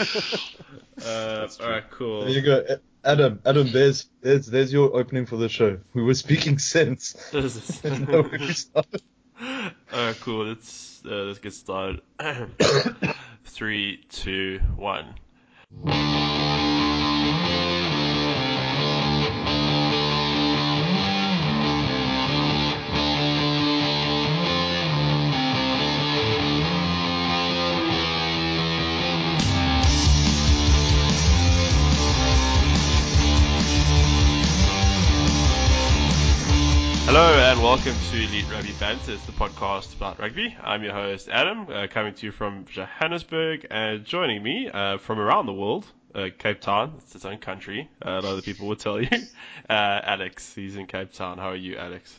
Uh, all right, cool. There you go, Adam. Adam, there's there's there's your opening for the show. We were speaking sense. no, we started. All right, cool. Let's uh, let's get started. Three, two, one. Hello and welcome to Elite Rugby Banter. It's the podcast about rugby. I'm your host Adam, uh, coming to you from Johannesburg, and joining me uh, from around the world, uh, Cape Town. It's its own country. Uh, a lot of people will tell you. Uh, Alex, he's in Cape Town. How are you, Alex?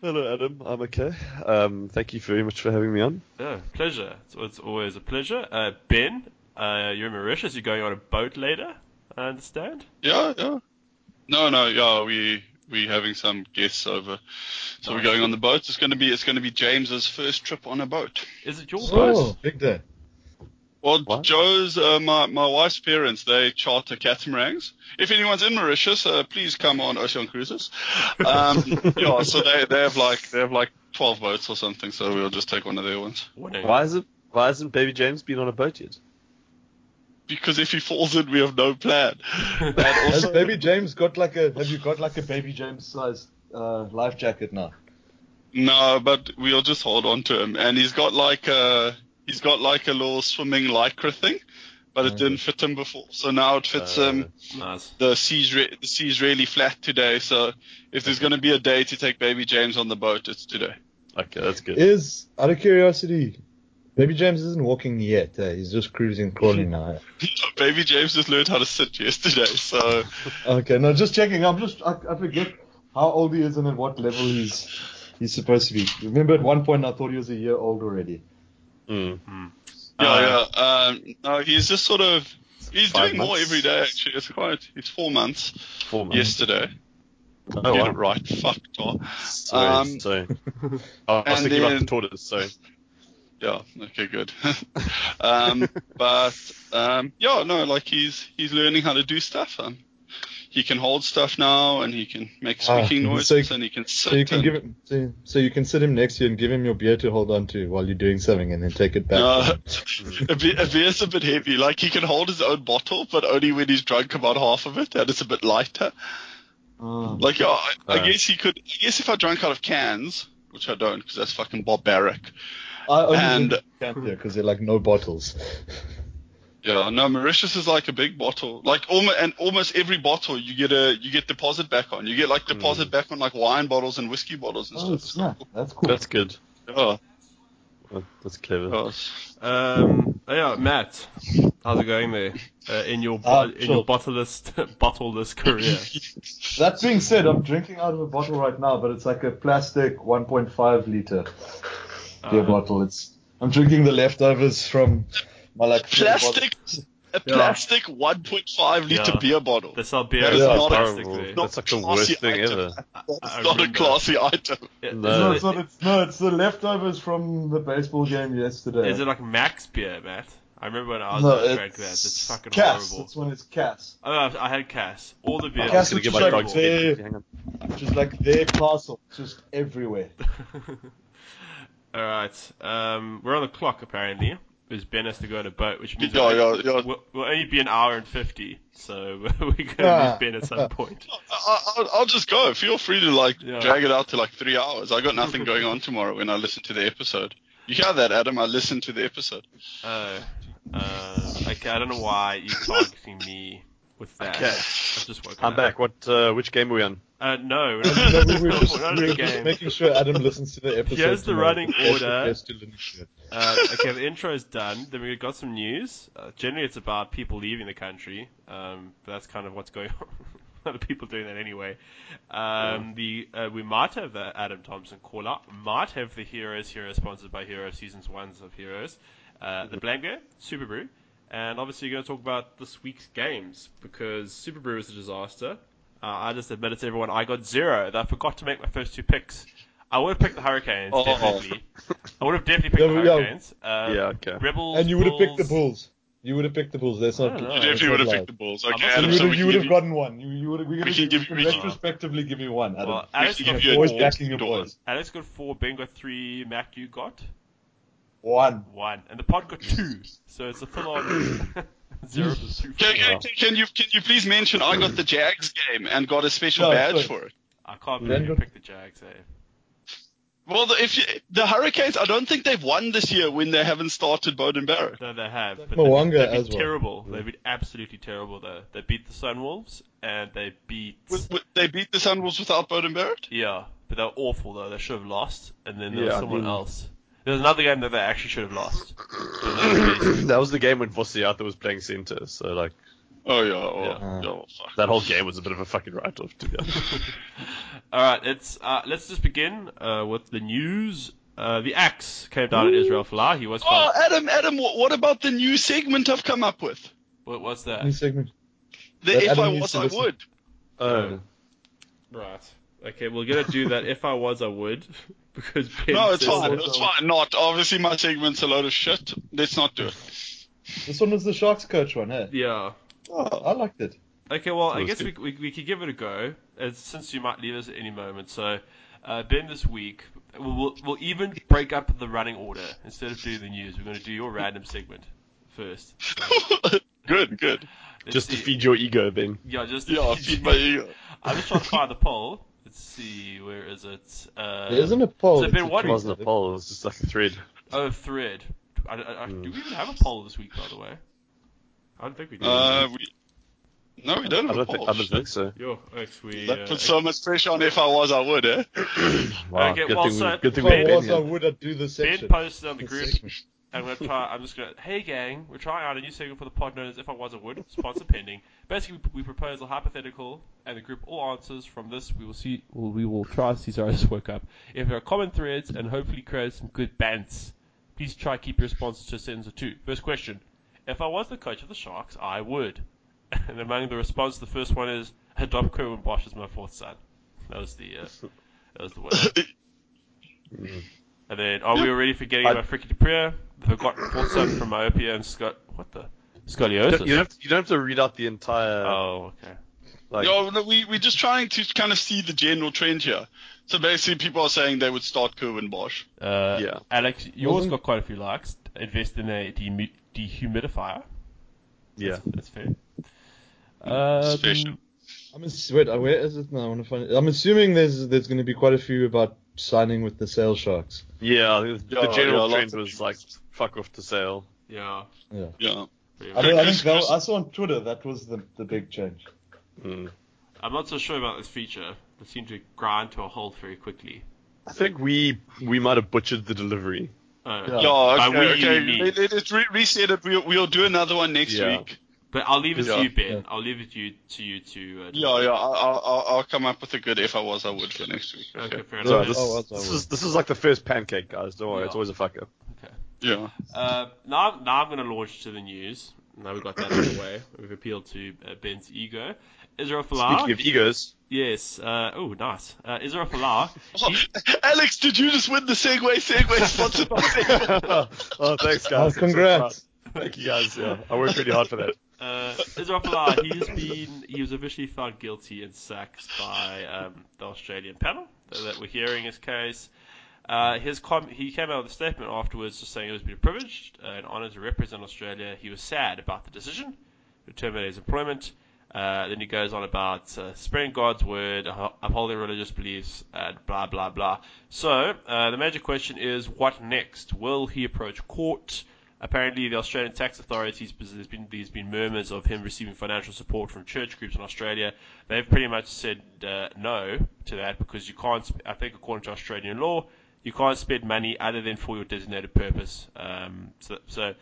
Hello, Adam. I'm okay. Um, thank you very much for having me on. Yeah, pleasure. It's, it's always a pleasure. Uh, ben, you're in Mauritius. You're going on a boat later. I understand. Yeah, yeah. No, no, yeah. We we're having some guests over, so we're going on the boat. It's going to be it's going to be James's first trip on a boat. Is it your Oh, boat? big day. Well, What? Joe's uh, my my wife's parents they charter catamarans. If anyone's in Mauritius, uh, please come on Ocean Cruises. Um, yeah, so they they have like they have like twelve boats or something. So we'll just take one of their ones. Why is it? Why hasn't Baby James been on a boat yet? Because if he falls in, we have no plan. And Has also, baby James got like a? Have you got like a baby James size uh, life jacket now? No, but we'll just hold on to him. And he's got like a he's got like a little swimming lycra thing, but it Okay. didn't fit him before. So now it fits Uh, him. Nice. The sea's re- the sea's really flat today. So if there's going to be a day to take baby James on the boat, it's today. Okay, that's good. Is out of curiosity, baby James isn't walking yet. Uh, he's just cruising, crawling now. baby James just learned how to sit yesterday. So Okay, no, just checking. I'm just I, I forget how old he is and at what level he's he's supposed to be. Remember, at one point I thought he was a year old already. Mm. yeah, Uh, yeah. Um, no, he's just sort of he's Five doing more every day. Actually, it's quite. It's four months Four months. yesterday. Oh, Get wow. it right. Fuck, Tor. Sorry, Um, sorry. I was and thinking about the then- tortoise. Sorry. Yeah. Okay. Good. um, but um, yeah, no, like he's he's learning how to do stuff. Um, he can hold stuff now, and he can make Ah, squeaking so- noises, and he can sit. So you can and, give him so, so you can sit him next to you and give him your beer to hold on to while you're doing something, and then take it back. No, a, bit, a beer's a bit heavy. Like he can hold his own bottle, but only when he's drunk about half of it, and it's a bit lighter. Ah. Like yeah, I, I Uh. guess he could. I guess if I drank out of cans, which I don't, because that's fucking barbaric. I only and- drink camp here because they're like no bottles. Yeah, no, Mauritius is like a big bottle. Like almost and almost every bottle you get a you get deposit back on. You get like deposit back on like wine bottles and whiskey bottles and Oh, stuff. snap! That's cool. That's good. Yeah, Well, That's clever. yeah. Um, yeah, Matt, how's it going there uh, in your bo- Ah, in sure. your bottleless bottleless career? That being said, I'm drinking out of a bottle right now, but it's like a plastic 1.5 liter beer Uh, bottle. It's I'm drinking the leftovers from my like Plastic, a Yeah. plastic 1.5 liter Yeah. beer bottle. That's sell beer That is in is a not plastic horrible. there. Not That's like the classy worst thing item. ever. That's I not a classy item. Yeah, No. No, it's not. It's, no, it's the leftovers from the baseball game yesterday. Is it like Max beer, Matt? I remember when I was no, at drank it's, that. It's fucking Cass. horrible. That's when it's Cass. Oh, I I had Cass. All the beer. I Cass was is just my like dog there. Hang on. Just like their parcel, just everywhere. All right. Um, we're on the clock apparently. Because Ben has to go on a boat, which means Yeah, we'll, yeah, yeah. We'll, we'll only be an hour and fifty. So we're gonna Ah. lose Ben at some point. I, I'll, I'll just go. Feel free to like Yeah. drag it out to like three hours. I got nothing going on tomorrow when I listen to the episode. You hear that, Adam? I listened to the episode. Uh, uh, okay, I don't know why you're targeting me with that. Okay. I've just woken I'm up. back. What? Uh, which game are we on? Uh, no, we're No, we were just, we're not we in were just making sure Adam listens to the episode. Here's the running order. best to Lincoln. Uh, okay, the intro is done. Then we got some news. Uh, generally, it's about people leaving the country. Um, but that's kind of what's going on. A lot of people doing that anyway. Um, the uh, we might have the Adam Thompson call up. Might have the Heroes Hero sponsored by Hero seasons ones of Heroes. Uh, the Blanco, SuperBru, and obviously you're going to talk about this week's games because SuperBru was a disaster. Uh, I just admitted to everyone I got zero. That I forgot to make my first two picks. I would have picked the Hurricanes, Oh. definitely. I would have definitely picked Yeah, the yeah. Hurricanes. Uh, Yeah, okay. Rebels. And you would have picked the Bulls. Bulls. You would have picked the Bulls. That's not. don't. You You definitely would have lies. picked the Bulls. I'm Okay, not You Adam, would so have, you would give have you, gotten one. You, you would have, we We can, can give you- can we can- retrospectively give you one. Adam. Well, we Alex can got give you always four. backing your boys. Alex got four. Ben got three. Mac, you got One. one, and the pod got two. So it's a full-on zero plus two. Can, can, can you can you please mention I got the Jags game and got a special No, badge sorry. for it? I can't believe you got- picked the Jags. Eh? Well, the, if you, the Hurricanes, I don't think they've won this year when they haven't started Beauden Barrett. No, they have. But Mwanga they've, they've been as well. terrible. They've been absolutely terrible, though. They beat the Sunwolves, and they beat. With, with, they beat the Sunwolves without Beauden Barrett. Yeah, but they were awful, though. They should have lost. And then there Yeah, was I someone mean- else. There was another game that they actually should have lost. That was the game when Vossiata was playing center, so like Oh yeah, oh, Yeah. yeah. well, fuck. that whole game was a bit of a fucking write-off to be honest. All right, it's uh, let's just begin uh, with the news. Uh, the axe came down at Israel Folau. He was. Oh, Adam, Adam, what, what about the new segment I've come up with? What, what's that? New segment. The That if Adam I was, I would. Oh, Right. Okay, we're gonna do that. if I was, I would, because Ben No, it's fine. It's fine. Not obviously my segment's a load of shit. Let's not do it. This one was the Sharks coach one, eh? Yeah. Oh, I liked it. Okay, well, I guess we, we, we could give it a go, as, since you might leave us at any moment. So, uh, Ben, this week, we'll, we'll, we'll even break up the running order. Instead of doing the news, we're going to do your random segment first. good, good. Let's just to feed your ego, Ben. Yeah, just Yeah, feed my ego. I'm just trying to find the poll. Let's see, where is it? Uh, There isn't a poll. so it's Ben, a what- It tweet. wasn't a poll; it was just like a thread. Oh, thread. I, I, I. Do we even have a poll this week, by the way? I don't think we do. Uh, we, no, we don't I have a don't think poll. I don't think so. Yo, X, we. That uh, puts so much pressure on if I was, I would, eh? Wow, Okay, good well, thing, so- we, good thing If we I Ben was, I here. would I'd do the section. Ben posted on the The group. Segment. I'm gonna try. I'm just gonna. Hey gang, we're trying out a new segment for the pod known as If I Was I Would. Sponsor pending. Basically, we propose a hypothetical, and the group all answers from this. We will see. Well, we will try to see. Sorry, I just woke up. If there are common threads, and hopefully create some good bants. Please try to keep your responses to a sentence or two. First question: If I was the coach of the Sharks, I would. And among the response, the first one is adopt Curwin Bosch as my fourth son. That was the. Uh, that was the one. And then, are we already forgetting I- about Fricky du Preez? The forgotten fourth son from myopia and Scott. What the? You Scoliosis. you, don't have to, you don't have to read out the entire. oh, okay. like, No, no, we, we're just trying to kind of see the general trend here. So basically, people are saying they would start Curwin Bosch. Uh, Yeah. Alex, yours Wasn't- got quite a few likes. Invest in a demu- dehumidifier. yeah. That's fair. Um, Special. I'm ass- wait, uh, where is it now? I want to find it. I'm assuming there's there's going to be quite a few about signing with the Sale Sharks. Yeah, I the Yeah, general yeah, trend lots of was like fuck off to sale. yeah. Yeah. Yeah. pretty I, much. don't, I think Chris- that, Chris- I saw on Twitter that was the the big change. Mm. I'm not so sure about this feature. It seemed to grind to a halt very quickly. I think we we might have butchered the delivery. Uh, Yeah. Yeah, okay, okay. mean me. Let, let- let's re- reset it. We'll, we'll do another one next Yeah. week. But I'll leave it Yeah. to you, Ben. Yeah. I'll leave it to you to you to. Uh, Yeah, yeah. I'll, I'll, I'll come up with a good if I was, I would for next week. Okay, Okay. fair Yeah. enough. this, Oh, that's this is this is like the first pancake, guys. Don't worry, it's always a fuck up. Yeah. Uh, now, now I'm going to launch to the news. Now we've got that out of the way. We've appealed to uh, Ben's ego. Israel Folau. Speaking of egos, yes. Uh, oh, nice. Uh, Israel Folau. he- Alex, did you just win the Segway Segway sponsored by Segway? oh thanks Oh, guys. congrats. Thank you guys. Yeah, I worked really hard for that. Uh, Israel Folau, he's been, he was officially found guilty and sacked by um, the Australian panel that were hearing his case. Uh, his com- he came out with a statement afterwards just saying it was been privileged uh, and honoured to represent Australia. He was sad about the decision to terminate his employment. Uh, then he goes on about uh, spreading God's word, upho- upholding religious beliefs, and blah blah blah. So uh, the major question is, what next? Will he approach court? Apparently, the Australian tax authorities, there's been there's been murmurs of him receiving financial support from church groups in Australia. They've pretty much said uh, no to that because you can't. I think according to Australian law, you can't spend money other than for your designated purpose. Um, so, so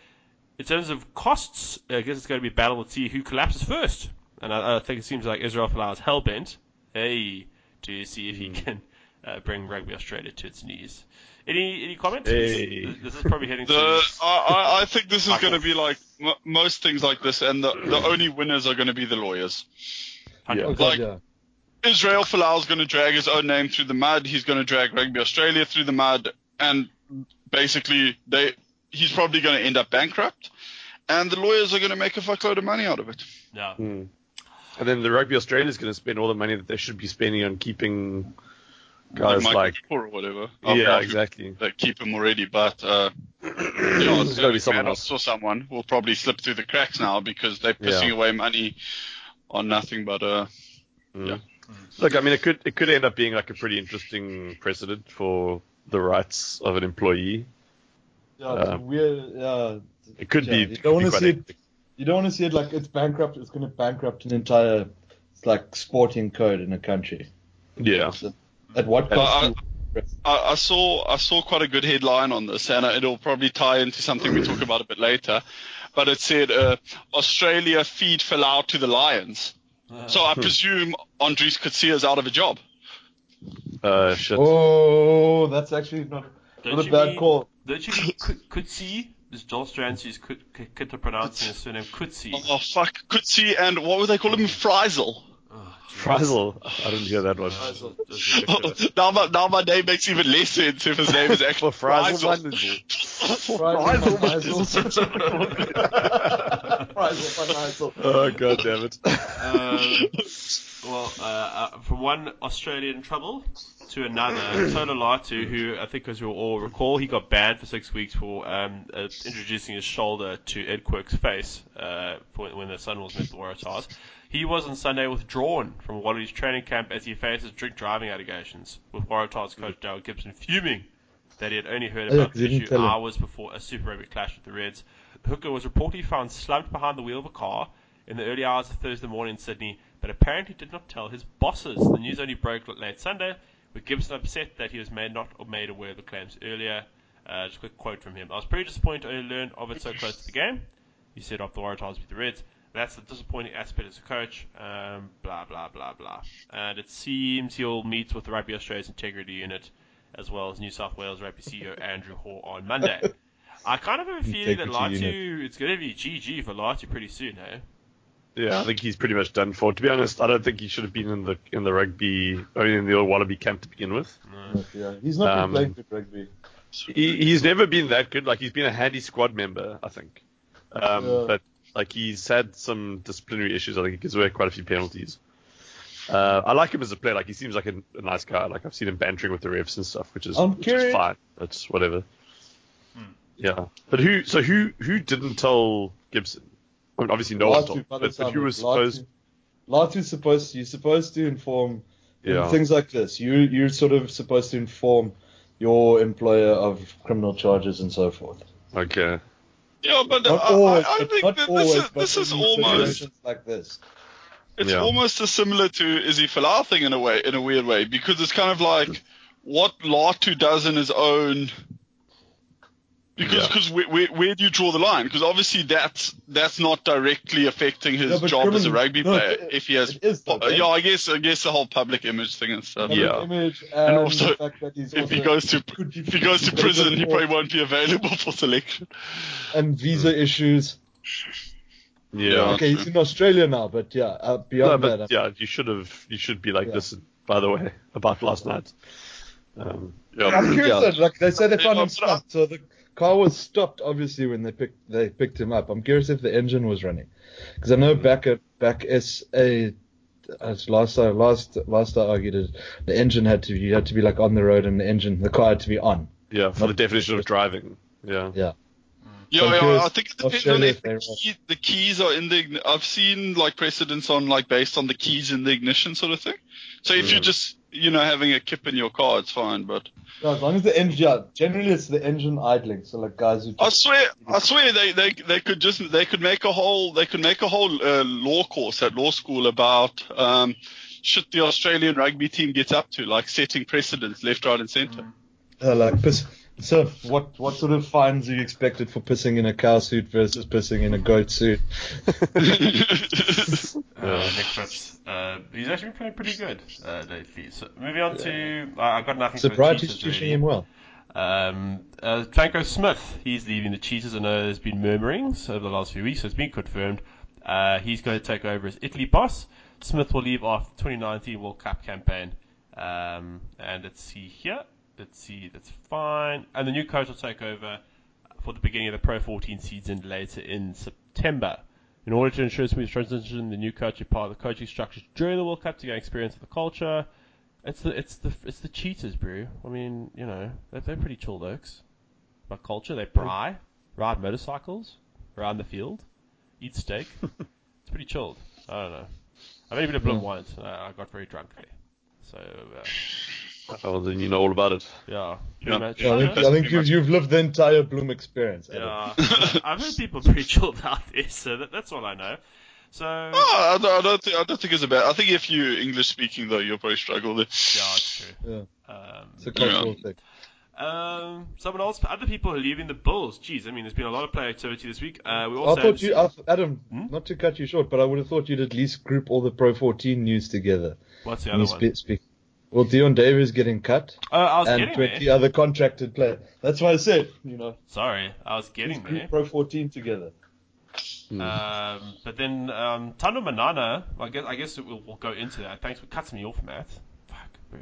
in terms of costs, I guess it's going to be a battle to see who collapses first. And I, I think it seems like Israel Folau is hell bent, hey, to see if he can uh, bring Rugby Australia to its knees. Any any comments? Hey. This, this is probably heading The, to. I, I, I think this is going to be like m- most things like this, and the, the only winners are going to be the lawyers. Yeah. Like- yeah. Israel Folau is going to drag his own name through the mud. He's going to drag Rugby Australia through the mud, and basically, they he's probably going to end up bankrupt. and the lawyers are going to make a fuckload of money out of it. Yeah. Hmm. And then the Rugby Australia is going to spend all the money that they should be spending on keeping guys Michael like. Or whatever. Yeah, I'll- exactly. They keep him already, but uh, yeah, There's gotta be someone else. or someone will probably slip through the cracks now because they're pissing Yeah. away money on nothing but uh, Mm. Yeah. Look, I mean, it could it could end up being like a pretty interesting precedent for the rights of an employee. Yeah, it's Um, weird. Yeah, It could Yeah, be. you don't wanna see it- you don't want to see it like it's bankrupt. It's going to bankrupt an entire like sporting code in a country. Yeah. So, at what Uh, cost? I, I saw I saw quite a good headline on this, and it'll probably tie into something we talk about a bit later. But it said uh, Australia feed fell out to the Lions. So I presume Andries Coetzee is out of a job. Uh, shit. oh, that's actually not, Don't not a bad mean- call. Don't you mean Kut- Kutsi? This Joel Stransky's Kut- Kut- Kut- pronouncing his surname Kutsi. Oh fuck, Coetzee and what would they call him? Frizel. Oh. Frizzle. I didn't hear that one. Frizzle. Now, my, now my name makes even less sense if his name is actually For Frizzle, Frizel. Frizel Frizel Frizel. Oh god damn it. Um, well, uh, uh, from one Australian trouble to another, Tolu Latu, who I think, as you'll all recall, he got banned for six weeks for um, uh, introducing his shoulder to Ed Quirk's face uh, for when the Sunwolves met the Waratahs. He was on Sunday withdrawn from Wallabies training camp as he faces drink driving allegations, with Waratahs coach Daryl Gibson fuming that he had only heard about the issue hours before a Super Rugby clash with the Reds. Hooker was reportedly found slumped behind the wheel of a car in the early hours of Thursday morning in Sydney, but apparently did not tell his bosses. The news only broke late Sunday, with Gibson upset that he was made not made aware of the claims earlier. Uh, just a quick quote from him. I was pretty disappointed to only learn of it so close to the game. He said after the Waratahs beat the Reds. That's the disappointing aspect as a coach. Um, blah, blah, blah, blah. And it seems he'll meet with the Rugby Australia's integrity unit as well as New South Wales Rugby CEO Andrew Hore on Monday. I kind of have a feeling that Integrity Latu, it's going to be GG for Latu pretty soon, eh? Yeah, I think he's pretty much done for. To be honest, I don't think he should have been in the in the rugby, I mean, in the old Wallaby camp to begin with. Yeah, he's not Um, been playing good rugby. He, he's never been that good. Like he's been a handy squad member, I think. Um, Yeah. But like he's had some disciplinary issues. I think he gives away quite a few penalties. Uh, I like him as a player. Like he seems like a, a nice guy. Like I've seen him bantering with the refs and stuff, which is, which is fine. That's whatever. Yeah, but who? So who? Who didn't tell Gibson? I mean, obviously no one told. But, but sound who was supposed? Latu- Latu's supposed you're supposed to inform Yeah. things like this. You you're sort of supposed to inform your employer of criminal charges and so forth. Okay. Yeah, but Not I, always, I, I think not that always, this is this is almost like this. It's Yeah. almost as similar to Izzy Folau thing in a way, in a weird way, because it's kind of like what Latu does in his own. Because Yeah. because where, where, where do you draw the line? Because obviously that's that's not directly affecting his No, but job as a rugby no, player. it- if he has, it is though, uh, yeah, I guess I guess the whole public image thing and stuff. Public Yeah. Image and, also, the fact that he's If he goes to be- if he goes to prison, he probably won't be available for selection. and visa issues. Yeah. Yeah. Okay, he's in Australia now, but yeah, uh, No, beyond but that, yeah, you should have. You should be like Yeah. this. By the way, about last night. Um, Yeah. I'm curious. Yeah. though, like they say they found Yeah, him but I- stopped, so the car was stopped obviously when they picked they picked him up. I'm curious if the engine was running, because I know mm-hmm. back at back SA. As uh, last I last last I argued it, the engine had to you had to be like on the road and the engine the car had to be on. yeah, for the definition of driving. Yeah. Yeah. Yeah, So I'm yeah, I think it depends on if the, key, the keys are in the. I've seen like precedents on like based on the keys in the ignition sort of thing. So if you're mm. just you know having a kip in your car, it's fine. But as long as the engine, yeah, generally it's the engine idling. So like guys who I swear, I swear they, they they could just they could make a whole they could make a whole uh, law course at law school about um, shit the Australian rugby team gets up to, like setting precedents left, right, and centre. uh, like piss. So what what sort of fines are you expected for pissing in a cow suit versus pissing in a goat suit? Uh, Nick Fritz. Uh, he's actually been playing pretty good uh, lately. So moving on to, uh, I got nothing. So for the Bright is Cheetahs, really. him well. Um, uh, Franco Smith, he's leaving the Cheetahs. I know there's been murmurings over the last few weeks, so it's been confirmed. Uh, he's going to take over as Italy boss. Smith will leave after 2019 World Cup campaign. Um, and let's see here. Let's see, that's fine. And the new coach will take over for the beginning of the Pro 14 season later in September. In order to ensure smooth transition, the new coach is part of the coaching structure during the World Cup to gain experience of the culture. It's the it's the it's the cheaters, bro. I mean, you know, they're, they're pretty chill looks. But culture, they pry, ride motorcycles around the field, eat steak. it's pretty chilled. I don't know. I've only been to Bloem Yeah. once. I I got very drunk there. So uh, Oh, then you know all about it. yeah, Yeah. Yeah, I think, I think you've, you've lived the entire Bloem experience. Adam. Yeah, I've heard people preach all about this, so that, that's all I know. So yeah, Oh, I, don't, I don't think I don't think it's a bad. I think if you English speaking though, you'll probably struggle there. Yeah, it's true. Yeah, Um, it's a cultural thing. um, someone else, other people are leaving the Bulls. Jeez, I mean, there's been a lot of player activity this week. Uh, we also I also thought you, I, Adam, Hmm? not to cut you short, but I would have thought you'd at least group all the Pro 14 news together. what's the other one? spe- speak. Well, Deon Davids getting cut, Oh, I was and getting 20 there. other contracted players. That's why I said, you know, Sorry, I was getting group there. Pro 14 together. Um, but then um, Thando Manana, I guess I guess we'll, we'll go into that. Thanks for cutting me off, Matt. Fuck, bro.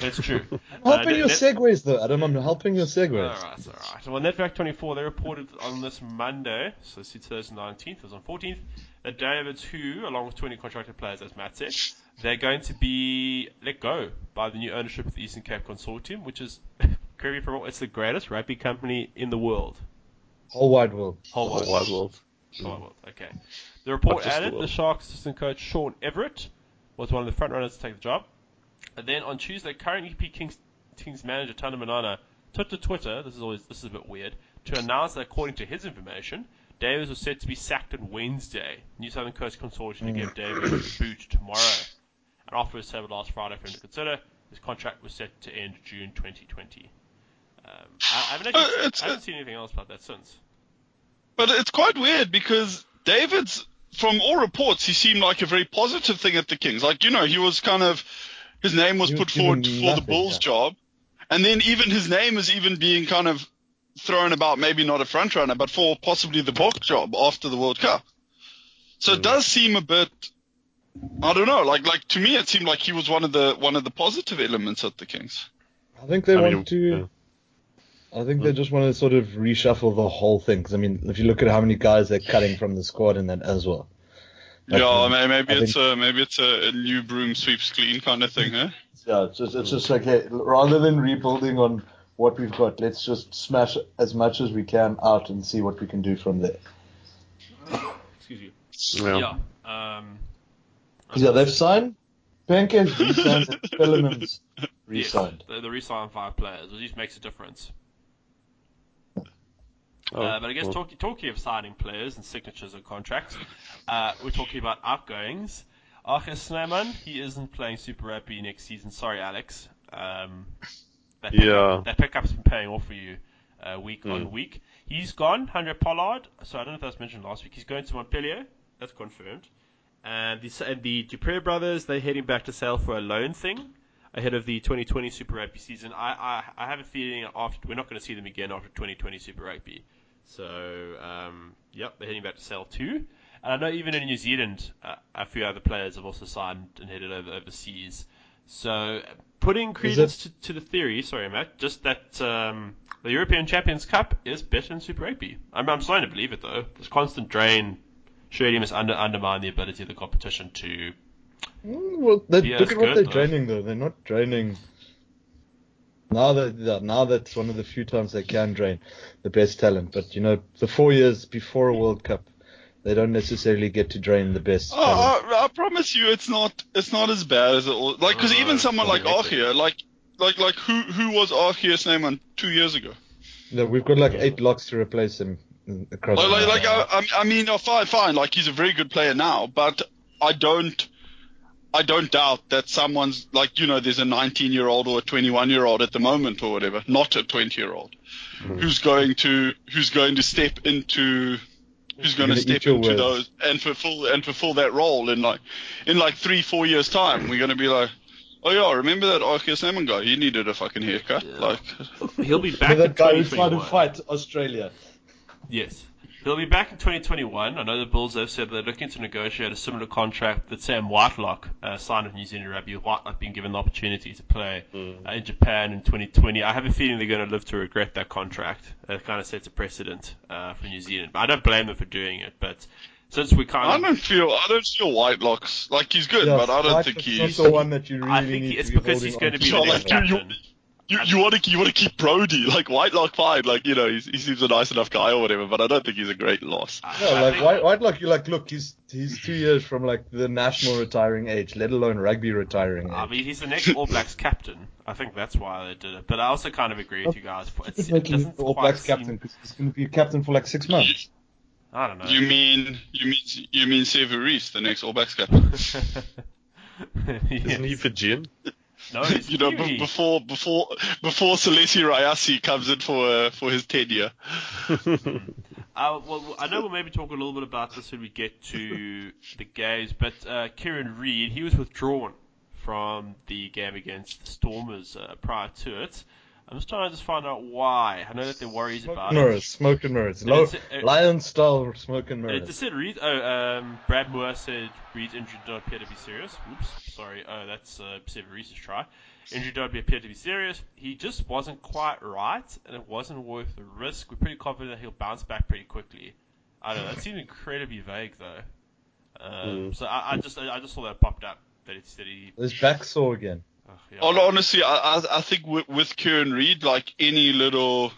But true. I'm helping Uh, your net- segues, though, Adam. I'm helping your segues. Alright, alright. Well, Netwerk24, they reported on this Monday, so it's 2019, it was on 14th, that Davids, who, along with 20 contracted players, as Matt said, they're going to be let go by the new ownership of the Eastern Cape Consortium, which is, correct me if I'm wrong, it's the greatest rugby company in the world. Whole wide world. Whole Whole wide wide world. Whole wide world. Okay. The report Not just the added the. Sharks assistant coach Sean Everitt was one of the front runners to take the job. And then on Tuesday, current EP Kings, Kings manager Thando Manana took to Twitter. This is always this is a bit weird to announce that according to his information, Davids was set to be sacked on Wednesday. New Southern Coast Consortium to give mm. Davids a boot tomorrow. An offer was tabled last Friday for him to consider. His contract was set to end June 2020. Um, I, I haven't, actually, Uh, it's- I haven't seen anything else about that since. But it's quite weird because Davids, from all reports, he seemed like a very positive thing at the Kings. Like, you know, he was kind of, his name was He was put forward given for the Bulls yeah. job. And then even his name is even being kind of thrown about, maybe not a front runner, but for possibly the Bok job after the World Cup. So it does seem a bit, I don't know, like, like to me it seemed like he was one of the, one of the positive elements at the Kings. I think they I want mean, to. yeah. I think they just want to sort of reshuffle the whole thing. Because I mean, if you look at how many guys they're cutting from the squad and that as well. Like, yeah, um, may- maybe I it's think- a, maybe it's a, a new broom sweeps clean kind of thing, huh? Yeah, it's just it's just like hey, rather than rebuilding on what we've got, let's just smash as much as we can out and see what we can do from there. Excuse you. Yeah. Yeah. Um, 'Cause, yeah, they've signed Pancakes re-signed and Pillemans re-signed. Yes, the, the re-sign five players. It just makes a difference. Oh, uh, but I guess well. talking talking of signing players and signatures of contracts, uh, we're talking about outgoings. RG Snyman, he isn't playing Super Rugby next season. Sorry, Alex. Um, that pickup, Yeah. that pickup's been paying off for you uh, week on Mm. week. He's gone. Handré Pollard. So I don't know if that was mentioned last week. He's going to Montpellier. That's confirmed. And the and the du Preez brothers, they're heading back to Sale for a loan thing ahead of the 2020 Super Rugby season. I I, I have a feeling after we're not going to see them again after 2020 Super Rugby. So um, yep, they're heading back to Sale too. And I know even in New Zealand, uh, a few other players have also signed and headed over overseas. So putting credence to, to the theory, sorry Matt, just that um, the European Champions Cup is better than Super Rugby. I'm, I'm starting to believe it though. This constant drain surely must under, undermine the ability of the competition to Mm, Well, they, yeah, look at what they're though. draining though. They're not draining. Now that now that's one of the few times they can drain the best talent. But you know, the four years before a World Cup, they don't necessarily get to drain the best. talent. Oh, I, I promise you, it's not it's not as bad as it was. Like, because Oh, even someone like probably Archia, like like like who who was Archia's name on two years ago? No, we've got like eight locks to replace him across. Like, like, like I, I- I mean, oh, fine, fine. Like he's a very good player now, but I don't. I don't doubt that someone's like you know there's a 19 year old or a 21 year old at the moment or whatever, not a 20 year old, mm. who's going to who's going to step into who's going to step into words. those and fulfill and fulfill that role in like in like three four years time. We're going to be like, oh yeah, remember that Arceus Salmon guy? He needed a fucking haircut. Yeah. Like, he'll be back For in that guy who tried to fight Australia. Yes. He'll be back in 2021. I know the Bulls have said they're looking to negotiate a similar contract that Sam Whitelock uh, signed with New Zealand Rugby. Whitelock being given the opportunity to play uh, in Japan in 2020. I have a feeling they're going to live to regret that contract. It kind of sets a precedent uh, for New Zealand. But I don't blame them for doing it. But since we kind I don't feel I don't feel Whitelock's like he's good, Yeah, but I don't White think is he's. the one that you really I think need it's to because he's going to be the next captain. You, you want to you want to keep Brodie like Whitelock fine, like you know he's, he seems a nice enough guy or whatever, but I don't think he's a great loss. I- Yeah, I like think- White, Whitelock, you're like, look, he's he's two years from like the national retiring age, let alone rugby retiring Age. I mean, he's the next All Blacks captain. I think that's why they did it. But I also kind of agree with you guys. It's, He's it doesn't the All Blacks seem- captain because he's going to be a captain for like six months. I don't know. You mean you mean you mean Sevu Reece, the next All Blacks captain? Isn't he Fijian? No, he's you know, b- before before before Celesi Rayasi comes in for uh, for his tenure. Uh, well, I know we'll maybe talk a little bit about this when we get to the games, but uh, Kieran Read, he was withdrawn from the game against the Stormers uh, prior to it. I'm just trying to just find out why. I know that there are worries Smoke about and it. mirrors, smoke and mirrors. Lo- it's- uh, Lion style smoke and It mirrors. just said Read. Oh, um, Brad Mooar said Read's injury did not appear to be serious. Oops, sorry. Oh, that's uh, Sevu Reece's try. Injury did not appear to be serious. He just wasn't quite right, and it wasn't worth the risk. We're pretty confident that he'll bounce back pretty quickly. I don't know. That seemed incredibly vague, though. Um, So I, I just I just saw that popped up that it said he. His back sore again. Oh, yeah. Honestly, I I, I think with, with Kieran Read, like any little,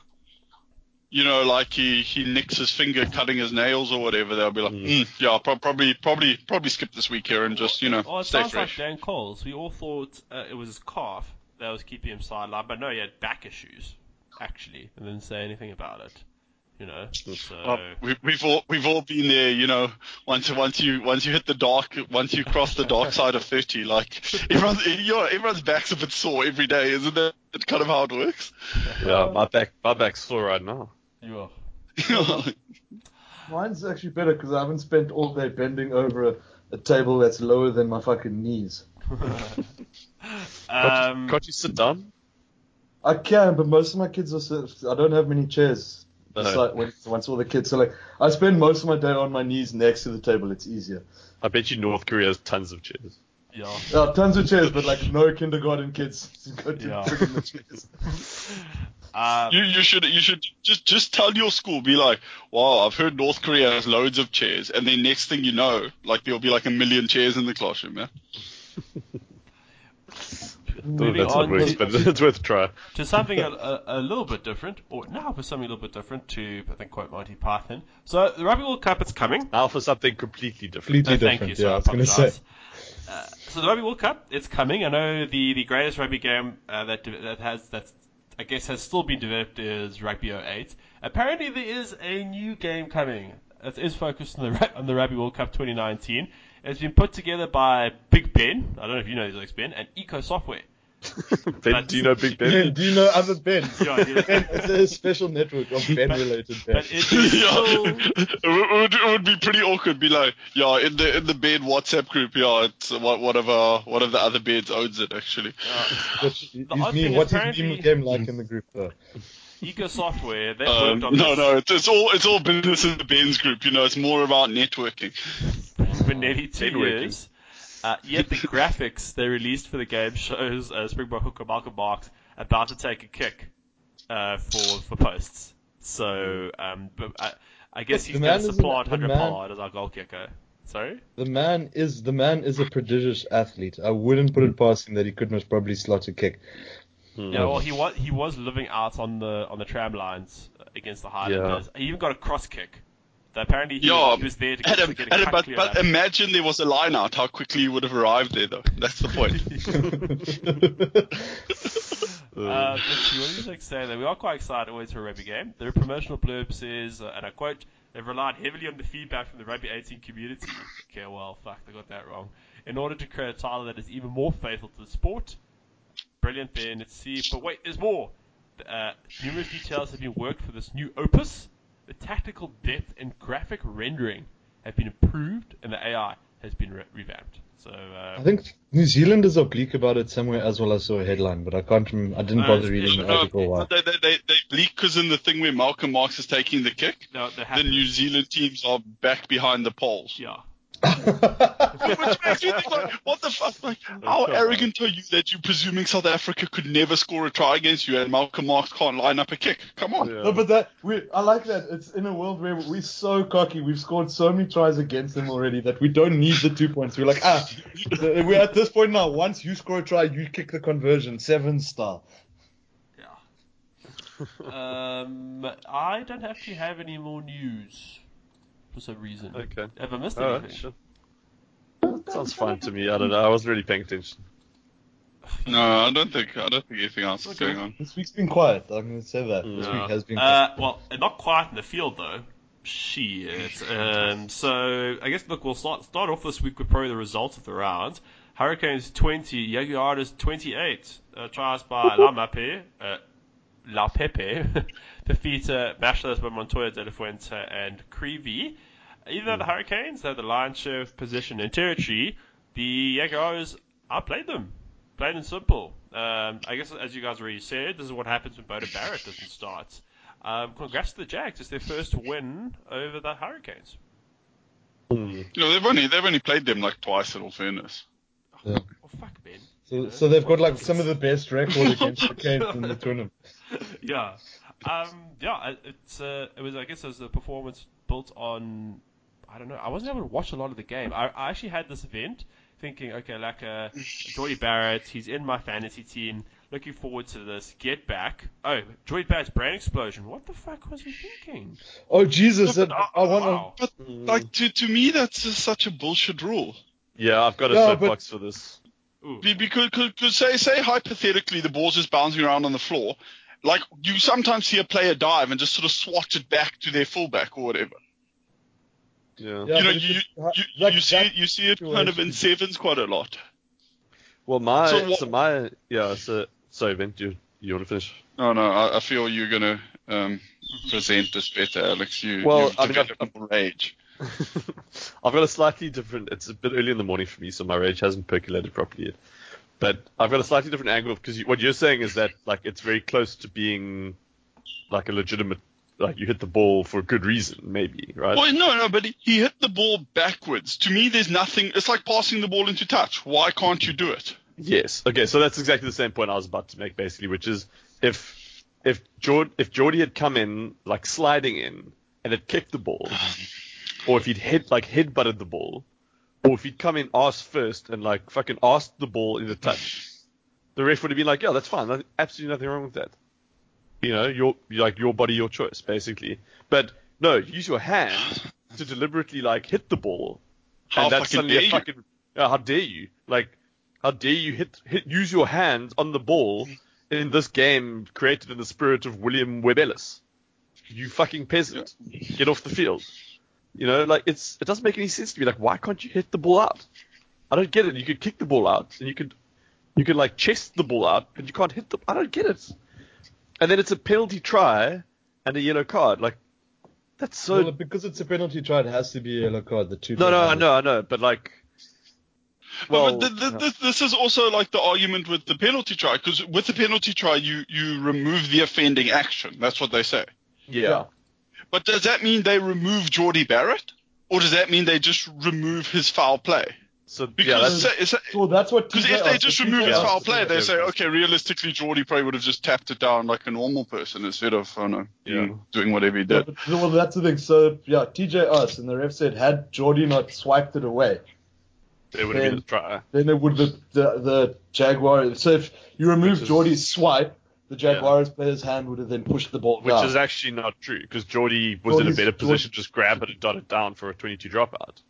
you know, like he he nicks his finger cutting his nails or whatever, they'll be like, mm, yeah, pro- probably probably probably skip this week here and just you know Well, it stay sounds fresh. like Dane Coles. We all thought uh, it was his calf that was keeping him sidelined, but no, he had back issues actually, and didn't say anything about it. You know, so Well, we, we've all we've all been there, you know. Once once you once you hit the dark, once you cross the dark side of thirty, like everyone's you know, everyone's back's a bit sore every day, isn't that That's kind of how it works? Yeah, my back, my back's sore right now. you are. Mine's actually better because I haven't spent all day bending over a, a table that's lower than my fucking knees. Can't, um, you, can't you sit down? I can, but most of my kids are. I don't have many chairs. No. Just like when, once all the kids are like, I spend most of my day on my knees next to the table. It's easier. I bet you North Korea has tons of chairs. yeah. Uh, tons of chairs, but like no kindergarten kids go to Yeah. in the chairs. Um, You you should you should just just tell your school, be like, wow, I've heard North Korea has loads of chairs, and then next thing you know, like there'll be like a million chairs in the classroom, man. moving That's on not works, to, but it's worth a try. to something a, a, a little bit different, or now for something a little bit different to, I think, quote Monty Python. So the Rugby World Cup, it's coming. Now for something completely different. Completely No, thank different. you. yeah, So I was gonna say. Uh, so the Rugby World Cup, it's coming. I know the, the greatest rugby game uh, that that has that's I guess has still been developed is Rugby 08. Apparently there is a new game coming. It is focused on the Ra- on the Rugby World Cup 2019. It's been put together by Big Ben. I don't know if you know this, Ben, and Eko Software. Ben, do you know Big Ben, Ben? do you know other Ben? Yeah, yeah. Ben it's a special network of Ben-related Ben. But it is yeah, still it would, it would be pretty awkward. Be like, yeah, in the in the bed WhatsApp group, yeah, it's one one of our one of the other beds owns it actually. What's his odd meme, what's his apparently- meme game like in the group though? Eko Software. They Um, worked on no, this. no, it's, it's all it's all business in the Ben's group. You know, it's more about networking. for nearly two Networking. years. Uh, yet the graphics they released for the game shows uh, Springbok hooker Malcolm Marx about to take a kick uh, for for posts. So, um, but I, I guess Look, he's the going man to is supplant the 100 man- Pollard as our goal kicker. Sorry? The man is the man is a prodigious athlete. I wouldn't put it past him that he could most probably slot a kick. Yeah, well, he was he was living out on the on the tram lines against the Highlanders. He even got a cross kick. So apparently he, Yeah, he was there to get, Adam, to get a Adam, cut but, but imagine there was a line out, how quickly you would have arrived there, though. That's the point. Uh, let's see, what did you say there? We are quite excited always for a rugby game. The promotional blurb says, uh, and I quote, they've relied heavily on the feedback from the rugby 18 community. Okay, well, fuck, they got that wrong. In order to create a title that is even more faithful to the sport. Brilliant then, let's see. But wait, there's more. Uh, numerous details have been worked for this new opus. The tactical depth and graphic rendering have been improved, and the AI has been re- revamped. So uh, I think New Zealanders are bleak about it somewhere as well. I saw a headline, but I can't. Rem- I didn't Uh, bother it's- reading the No, article. Why? they, they, they, they bleak because in the thing where Malcolm Marx is taking the kick, no, the. New Zealand teams are back behind the poles. yeah. Which makes me think, like, what the fuck? Like, how come arrogant are you that you're presuming South Africa could never score a try against you and Malcolm Marx can't line up a kick? Come on. Yeah. No, but that we I like that. It's in a world where we're so cocky. We've scored so many tries against them already that we don't need the two points. We're like, ah, we're at this point now. Once you score a try, you kick the conversion, seven star. Yeah. um, I don't actually have any more news for some reason. Okay. Have I missed Alright, anything? sure. That sounds fine to me. I don't know. I wasn't really paying attention. No, I don't think I don't think anything else is Okay. going on. This week's been quiet. I'm going to say that. This Yeah. week has been. quiet. Uh, well, not quite in the field though. Shit. Um, so I guess look, we'll start start off this week with probably the results of the round. Hurricanes 20, Jaguares 28. Uh, tries by Laumape, uh, La Pepe defeat uh, Mashless by Montoya, De La Fuente, and Creevy. Even though the Hurricanes have the lion's share of position and territory, the Jaguars outplayed them. Plain and simple. Um, I guess, as you guys already said, this is what happens when Beauden Barrett doesn't start. Um, congrats to the Jags. It's their first win over the Hurricanes. You know, they've only they've only played them like twice. In all fairness. Yeah. Oh, fuck, Ben. So, so they've got like some of the best record against the Canes in the tournament. yeah. Um, yeah, it- it's uh, it was I guess it was a performance built on I don't know. I wasn't able to watch a lot of the game. I, I actually had this event thinking, okay, like uh, Jordie Barrett, he's in my fantasy team. Looking forward to this. Get back. Oh, Jordie Barrett's brain explosion. What the fuck was he thinking? Oh Jesus! No, that- but, I want to. Wow. But like to to me, that's just such a bullshit rule. Yeah, I've got a Yeah, soapbox for this. Ooh. Be- Because, cause, 'cause say, say hypothetically the ball's just bouncing around on the floor. Like you sometimes see a player dive and just sort of swat it back to their fullback or whatever. Yeah. Yeah, you know, you, it's- you, that- you see it, you see it kind of in situation- sevens quite a lot. Well, my So so, my yeah. So sorry, Ben. You you want to finish? No, no, I, I feel you're gonna um, present this better, Alex. You, Well, you've I mean, developed I've- rage. I've got a slightly different. It's a bit early in the morning for me, so my rage hasn't percolated properly yet. But I've got a slightly different angle because you, what you're saying is that like it's very close to being like a legitimate like you hit the ball for a good reason, maybe, right? Well, no, no, but he, he hit the ball backwards. To me, there's nothing. It's like passing the ball into touch. Why can't you do it? Yes. Okay, so that's exactly the same point I was about to make, basically, which is if if Jord if Jordie had come in like sliding in and had kicked the ball, or if he'd hit like head butted the ball, or if he'd come in ass first and like fucking asked the ball in the touch, the ref would have been like, yeah, that's fine, absolutely nothing wrong with that. You know, your like your body, your choice, basically. But no, use your hand to deliberately like hit the ball, How and that's fucking suddenly dare a you? fucking yeah, how dare you? Like, how dare you hit hit use your hands on the ball in this game created in the spirit of William Webb Ellis? You fucking peasant, get off the field. You know, like it's it doesn't make any sense to me. Like, why can't you hit the ball out? I don't get it. You could kick the ball out, and you could you could like chest the ball out, but you can't hit the. I don't get it. And then it's a penalty try and a yellow card. Like, that's so. well, because it's a penalty try, it has to be a yellow card. The two. no, no, I know, I know, but like. Well, but th- th- yeah. th- this is also like the argument with the penalty try, because with the penalty try, you, you remove the offending action. That's what they say. yeah. But does that mean they remove Jordie Barrett? Or does that mean they just remove his foul play? So yeah, Because that's, say- say- Well, that's what. Because if they just remove his foul play, they say, okay, realistically, Jordie probably would have just tapped it down like a normal person instead of, I don't know, Yeah. doing whatever he Yeah, did. but, well, that's the thing. So yeah, TJ asked, and the ref said, had Jordie not swiped it away, it would have been then- a try. then it would the the, the Jaguar. So if you remove Which is- Jordie's swipe, the Jaguars player's hand would have then pushed the ball Which down. is actually not true because Jordie was in a better position to just grab it and dot it down for a 22 dropout.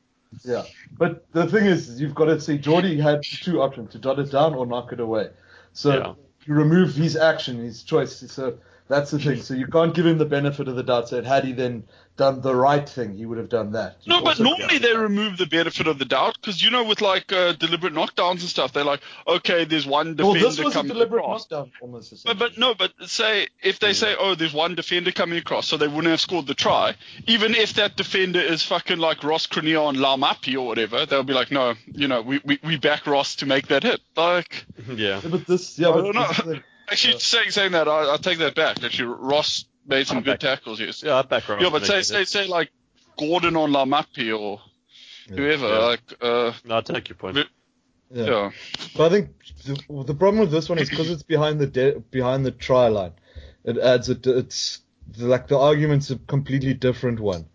Yeah, but the thing is, you've got to see Jordie had two options: to jot it down or knock it away. So Yeah. you remove his action, his choice. So That's the thing. So you can't give him the benefit of the doubt. So had he then done the right thing, he would have done that. You No, but normally they remove the benefit of the doubt because you know with like uh, deliberate knockdowns and stuff, they're like, okay, there's one defender. Well, defender this was a coming deliberate across. knockdown, almost. But, but no, but say if they say, oh, there's one defender coming across, so they wouldn't have scored the try. Even if that defender is fucking like Ross Crenier and Laumape or whatever, they'll be like, no, you know, we, we, we back Ross to make that hit. Like, Yeah. Yeah, but this, yeah, I but don't know. this is the- actually, Yeah. saying saying that, I, I take that back. Actually, Ross made some I'll good back- tackles. Yes. Yeah, I back Ross Yeah, but say say say like Gordon on Laumape or whoever, Yeah. like, uh, No, I take your point. But- yeah. yeah. But I think the, the problem with this one is because it's behind the de- behind the try line. It adds it. It's like the argument's a completely different one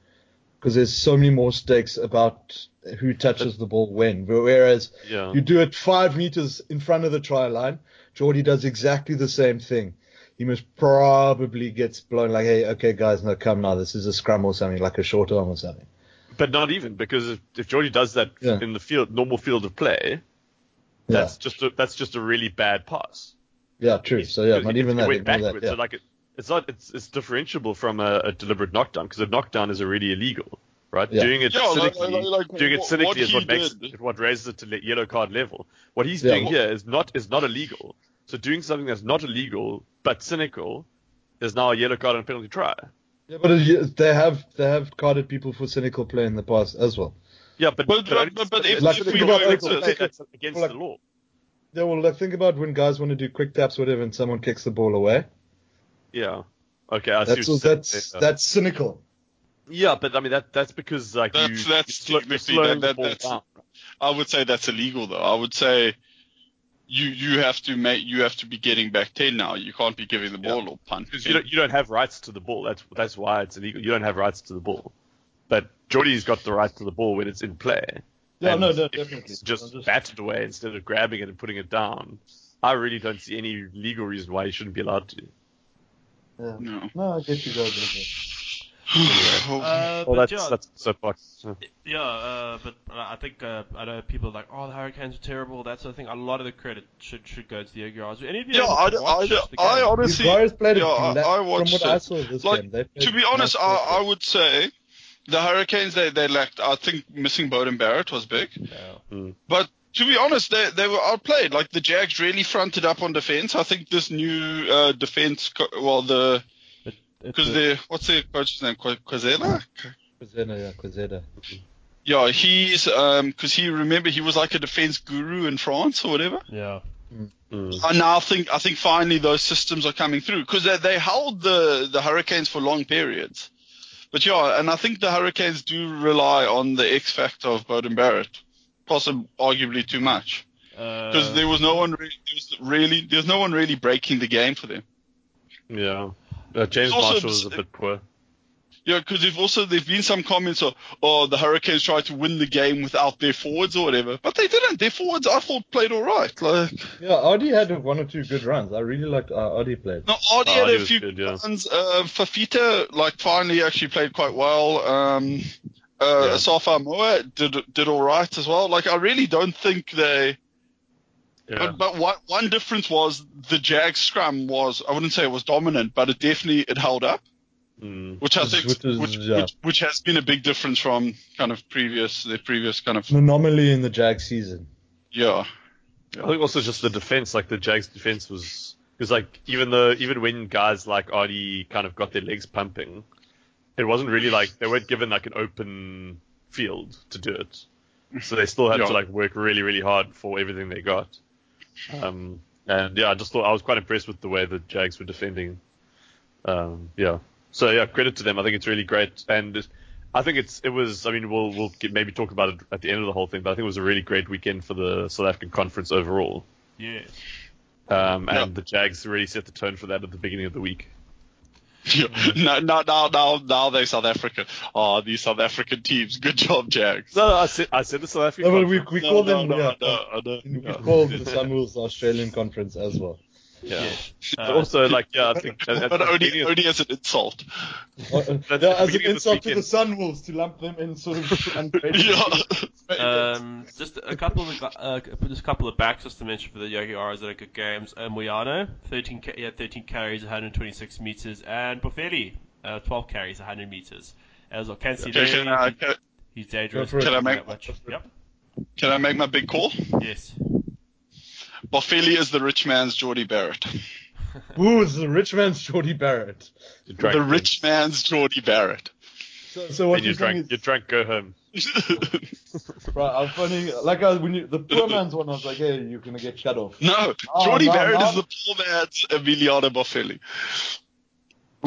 because there's so many more stakes about who touches the ball when. Whereas Yeah. you do it five meters in front of the try line, Jordie does exactly the same thing. He most probably gets blown like, hey, okay, guys, no, come now. This is a scrum or something, like a short arm or something. But not even because if, if Jordie does that Yeah. in the field, normal field of play, Yeah, that's just a, that's just a really bad pass. yeah, true. So yeah, not even that. went ignore that, backwards. yeah. So like it, it's not it's it's differentiable from a, a deliberate knockdown because a knockdown is already illegal, right? Yeah. Doing it Yeah, cynically, like- like doing it what- cynically what is what makes did- it, what raises it to le- yellow card level. What he's Yeah. doing here is not is not illegal. So doing something that's not illegal but cynical is now a yellow card and penalty try. Yeah, but uh, it, they have they have carded people for cynical play in the past as well. Yeah, but But- but- only- but- but if- Like, if think we about go like, into- that's against like- the law. Yeah, well, like, think about when guys want to do quick taps, whatever, and someone kicks the ball away. Yeah. Okay, I see That's what you're saying. that's that's cynical. Yeah, but I mean that that's because like That's- you that's you're, sl- you're slowing that- the that- ball that's- down. I would say that's illegal though. I would say you you have to make you have to be getting back ten now. You can't be giving the ball or punt. Because you don't, you don't have rights to the ball. That's that's why it's illegal. You don't have rights to the ball. But Jordie's got the right to the ball when it's in play. Yeah, And no, no, if definitely. Just, I'm just- batted away instead of grabbing it and putting it down. I really don't see any legal reason why he shouldn't be allowed to. Yeah. No. No, I get you guys. Uh, Well, but that's yeah, that's soapbox. yeah, uh, but I think uh, I know people are like, oh, the Hurricanes are terrible. That sort of thing. A lot of the credit should should go to the Jaguars. Any of you Yeah, able I, to I, watch the I honestly, guys played yeah, a I- la- I from watched what I it. saw this Like, game. To be honest, I. I would say the Hurricanes they, they lacked. I think missing Beauden Barrett was big, Yeah. but to be honest, they they were outplayed. Like the Jags really fronted up on defense. I think this new uh, defense, co- well the It's because a- the what's their coach's name, Qu- Quazela? Quazena, yeah, Quazena. Yeah, he's um because he remember he was like a defense guru in France or whatever. yeah. Mm. I now think I think finally those systems are coming through because they they held the the Hurricanes for long periods. But yeah, and I think the Hurricanes do rely on the X factor of Beauden Barrett, possibly arguably too much because Uh, there was no one really, there was really there's no one really breaking the game for them. Yeah. Uh, James also- Marshall was a bit poor. Yeah, because they've also there've been some comments of oh the Hurricanes tried to win the game without their forwards or whatever, but they didn't. Their forwards I thought played all right. Like Yeah, Ardie had one or two good runs. I really liked how Ardie played. No, Ardie Oh, had he a few good, yeah. runs. Uh, Fifita, like, finally actually played quite well. Um, uh, Yeah. Safa Moa did did all right as well. Like, I really don't think they. Yeah. But, but one, one difference was the Jag scrum was I wouldn't say it was dominant, but it definitely it held up, Mm. which I Which- think which is- which, yeah. which which has been a big difference from kind of previous the previous kind of An anomaly in the Jag season. yeah. I think also just the defense, like the Jags defense was, because like even though even when guys like Ardie kind of got their legs pumping, it wasn't really like they weren't given like an open field to do it, so they still had Yeah. to like work really really hard for everything they got. Um, and yeah, I just thought I was quite impressed with the way the Jags were defending. Um, yeah, so yeah, credit to them. I think it's really great, and I think it's it was. I mean, we'll we'll get, maybe talk about it at the end of the whole thing, but I think it was a really great weekend for the South African conference overall. Yeah. Um, and Yeah. the Jags really set the tone for that at the beginning of the week. Yeah. now, now, now, now, now they're South Africa. Oh, ah, these South African teams. Good job, Jags. No, I said I said the South African. No, we, we No, call no, them no, yeah, no, no, we no. call the Samuels Australian Conference as well. Yeah. Yeah. Uh, also, like, yeah, I think. at- at but the only only as an insult. Uh, yeah, as an beginning of insult to the weekend. Sunwolves to lump them in sort of. Yeah. Um, just a couple of uh, just a couple of backs just to mention for the Yogi Aras that are good games. Um, Moyano, 13 ca- yeah, 13 carries, 126 meters, and Boffelli, uh, 12 carries, 100 meters. As well, Okay, Cancelliere, can, I, can, he's dangerous. Go for it. Can I make- not much. Yep. can I make my big call? Yes. Boffelli is the rich man's Jordie Barrett. Ooh, it's the rich man's Jordie Barrett. You drank the rich man's Jordie Barrett. So, so what And you're you saying drank, you drank, go home. right, I'm funny. Like I, when you, the poor man's one, I was like, hey, you're gonna get cut off. no, Oh, Jordie no, Barrett no. is the poor man's Emiliano Boffelli.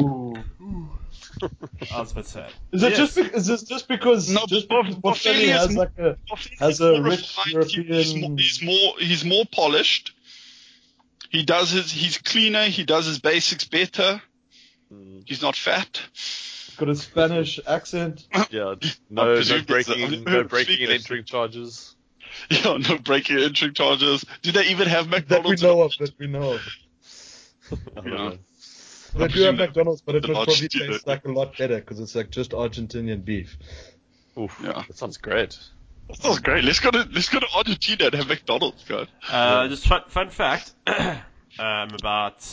Ooh. I was a bit sad. Is it Yes. just be, is this just because No, just Bof- because Boffelli Boffelli has has m- like a Boffelli Has a more rich refined, he- He's European- more, he's more he's more polished. He does his he's cleaner. He does his basics better. Mm, He's not fat. He's got a Spanish accent? Yeah, I no, no breaking, no breaking and entering charges. Yeah, no breaking and entering charges. Do they even have McDonald's? That we know of. That we know of. I don't Yeah. They do have McDonald's, but it would probably student- taste like a lot better because it's like just Argentinian beef. Oof, Yeah. that sounds great. That sounds great. Let's go to let's go to Argentina and have McDonald's, guys. Uh, just fun, fun fact um, about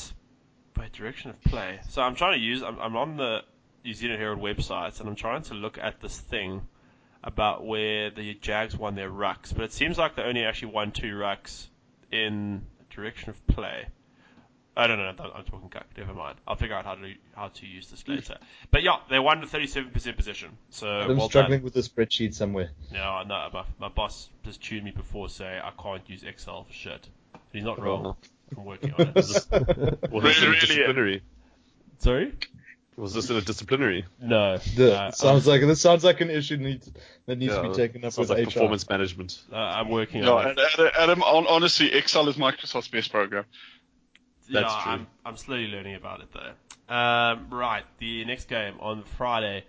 by direction of play. So I'm trying to use. I'm, I'm on the New Zealand Herald website, and I'm trying to look at this thing about where the Jags won their rucks, but it seems like they only actually won two rucks in direction of play. I don't know. I'm I'm talking cock. Never mind. I'll figure out how to how to use this later. But yeah, they won the 37% position. So I'm well struggling done. with the spreadsheet somewhere. No, I know. My, my boss just tuned me before saying I can't use Excel for shit. He's not wrong. I'm working on it. It's just- Was this in Really, a really, disciplinary? Sorry? Was this in a disciplinary? No. The, Uh, sounds like this sounds like an issue needs, that needs to be taken up Sounds with like HR. performance management. I'm, uh, I'm working Yeah, on it. Adam, Adam, honestly, Excel is Microsoft's best program. Yeah, That's true. I'm, I'm slowly learning about it though. Um, right, the next game on Friday.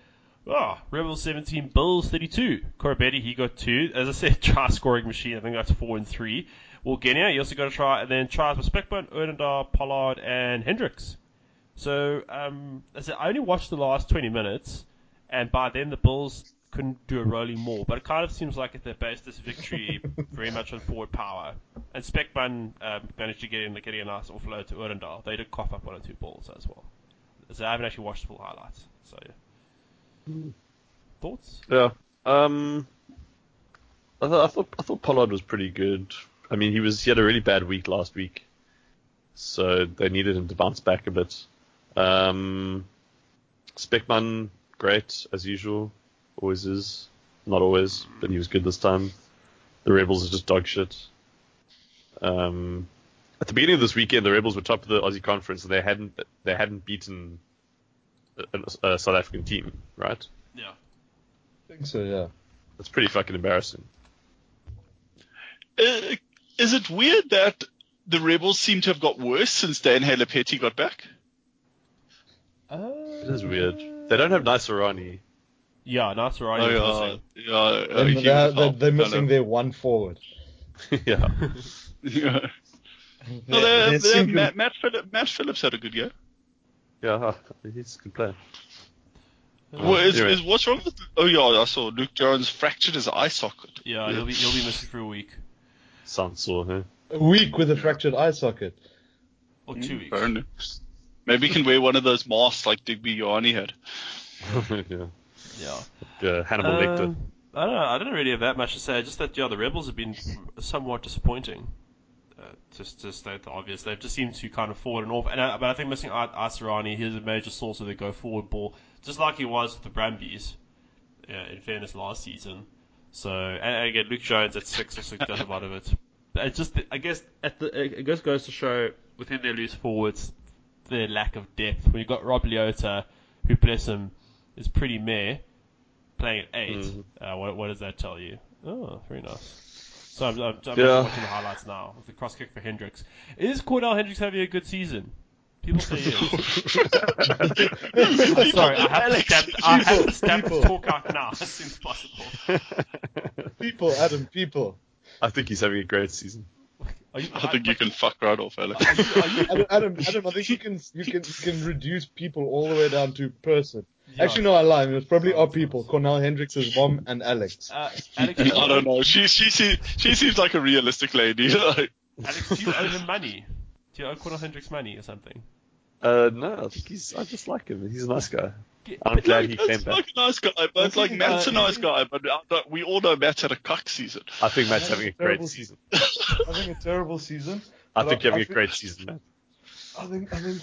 Oh, Rebels 17, Bulls 32. Koroibete, he got two. As I said, try scoring machine. I think that's four and three. Well, Genia, he also got a try, and then tries with Specman, Ernendar, Pollard, and Hendricks. So, um, as I said, I only watched the last 20 minutes, and by then the Bulls couldn't do a rolling more. But it kind of seems like they based this victory very much on forward power. And Specman um, managed to get in, getting a nice offload to Ernendar. They did cough up one or two balls as well. So I haven't actually watched the full highlights. So, yeah. Thoughts? Yeah. Um, I, th- I thought I thought Pollard was pretty good. I mean, he was he had a really bad week last week, so they needed him to bounce back a bit. Um, Specman, great as usual, always is. Not always, but he was good this time. The Rebels are just dog shit. Um, at the beginning of this weekend, the Rebels were top of the Aussie conference, and they hadn't they hadn't beaten a, a South African team, right? Yeah. I think so, yeah. That's pretty fucking embarrassing. Uh, is it weird that the Rebels seem to have got worse since Dane Haylett-Petty got back? It is weird. They don't have Naisarani. Yeah, Nasser Oh, already yeah, yeah, uh, And he they're, they're, they're missing their one forward. yeah. Yeah. They- No, they, they they, seem to- Matt, Matt, Phillips, Matt Phillips had a good year. Yeah, he's a good player. Well, is, anyway. is, what's wrong with? Oh yeah, I saw Luke Jones fractured his eye socket. Yeah, he'll be, he'll be missing for a week. Sounds sore, huh? A week with a fractured eye socket. Or two weeks. Maybe he can wear one of those masks like Digby Ioane had. yeah. Yeah. Uh, Hannibal Lecter. Um, I don't know. I don't really have that much to say. Just that yeah, the Rebels have been somewhat disappointing. Uh, just to state the obvious, they've just seemed to kind of forward and off. And I, but I think missing Ar- Asirani, he's a major source of the go forward ball, just like he was with the Brumbies. Yeah, in fairness, last season. So and, and again, Luke Jones at six also does a lot of it. But it's just I guess at the it just goes to show within their loose forwards their lack of depth. When you've got Rob Leota, who bless him is pretty meh, playing at 8 Mhm. Uh, what, what does that tell you? Oh, very nice. So I'm, I'm, I'm Yeah. watching the highlights now with the cross kick for Hendricks. Is Cornal Hendricks having a good season? People say he is. I'm sorry, I have to stamp, I have to stamp people. the talk out now as soon as possible. People, Adam, people. I think he's having a great season. Are you, I think you can fuck right off, Alex. Are you, are you, Adam, Adam, Adam, I think you can you can you can reduce people all the way down to person. Yeah. Actually, no, I lied. It was probably our people: Cornal Hendricks' mom and Alex. uh, Alex, I don't know. She she se- she seems like a realistic lady. like, Alex, do you owe him money? Do you owe Cornal Hendricks money or something? Uh, no, I think he's. I just like him. He's a nice guy. I'm glad he came back. like a nice guy, but it's like think, Matt's a uh, nice guy, but we all know Matt's had a cuck season. I think Matt's having a great Terrible season. Having a terrible season. I But think you're having I a think- great season, Matt. I think I think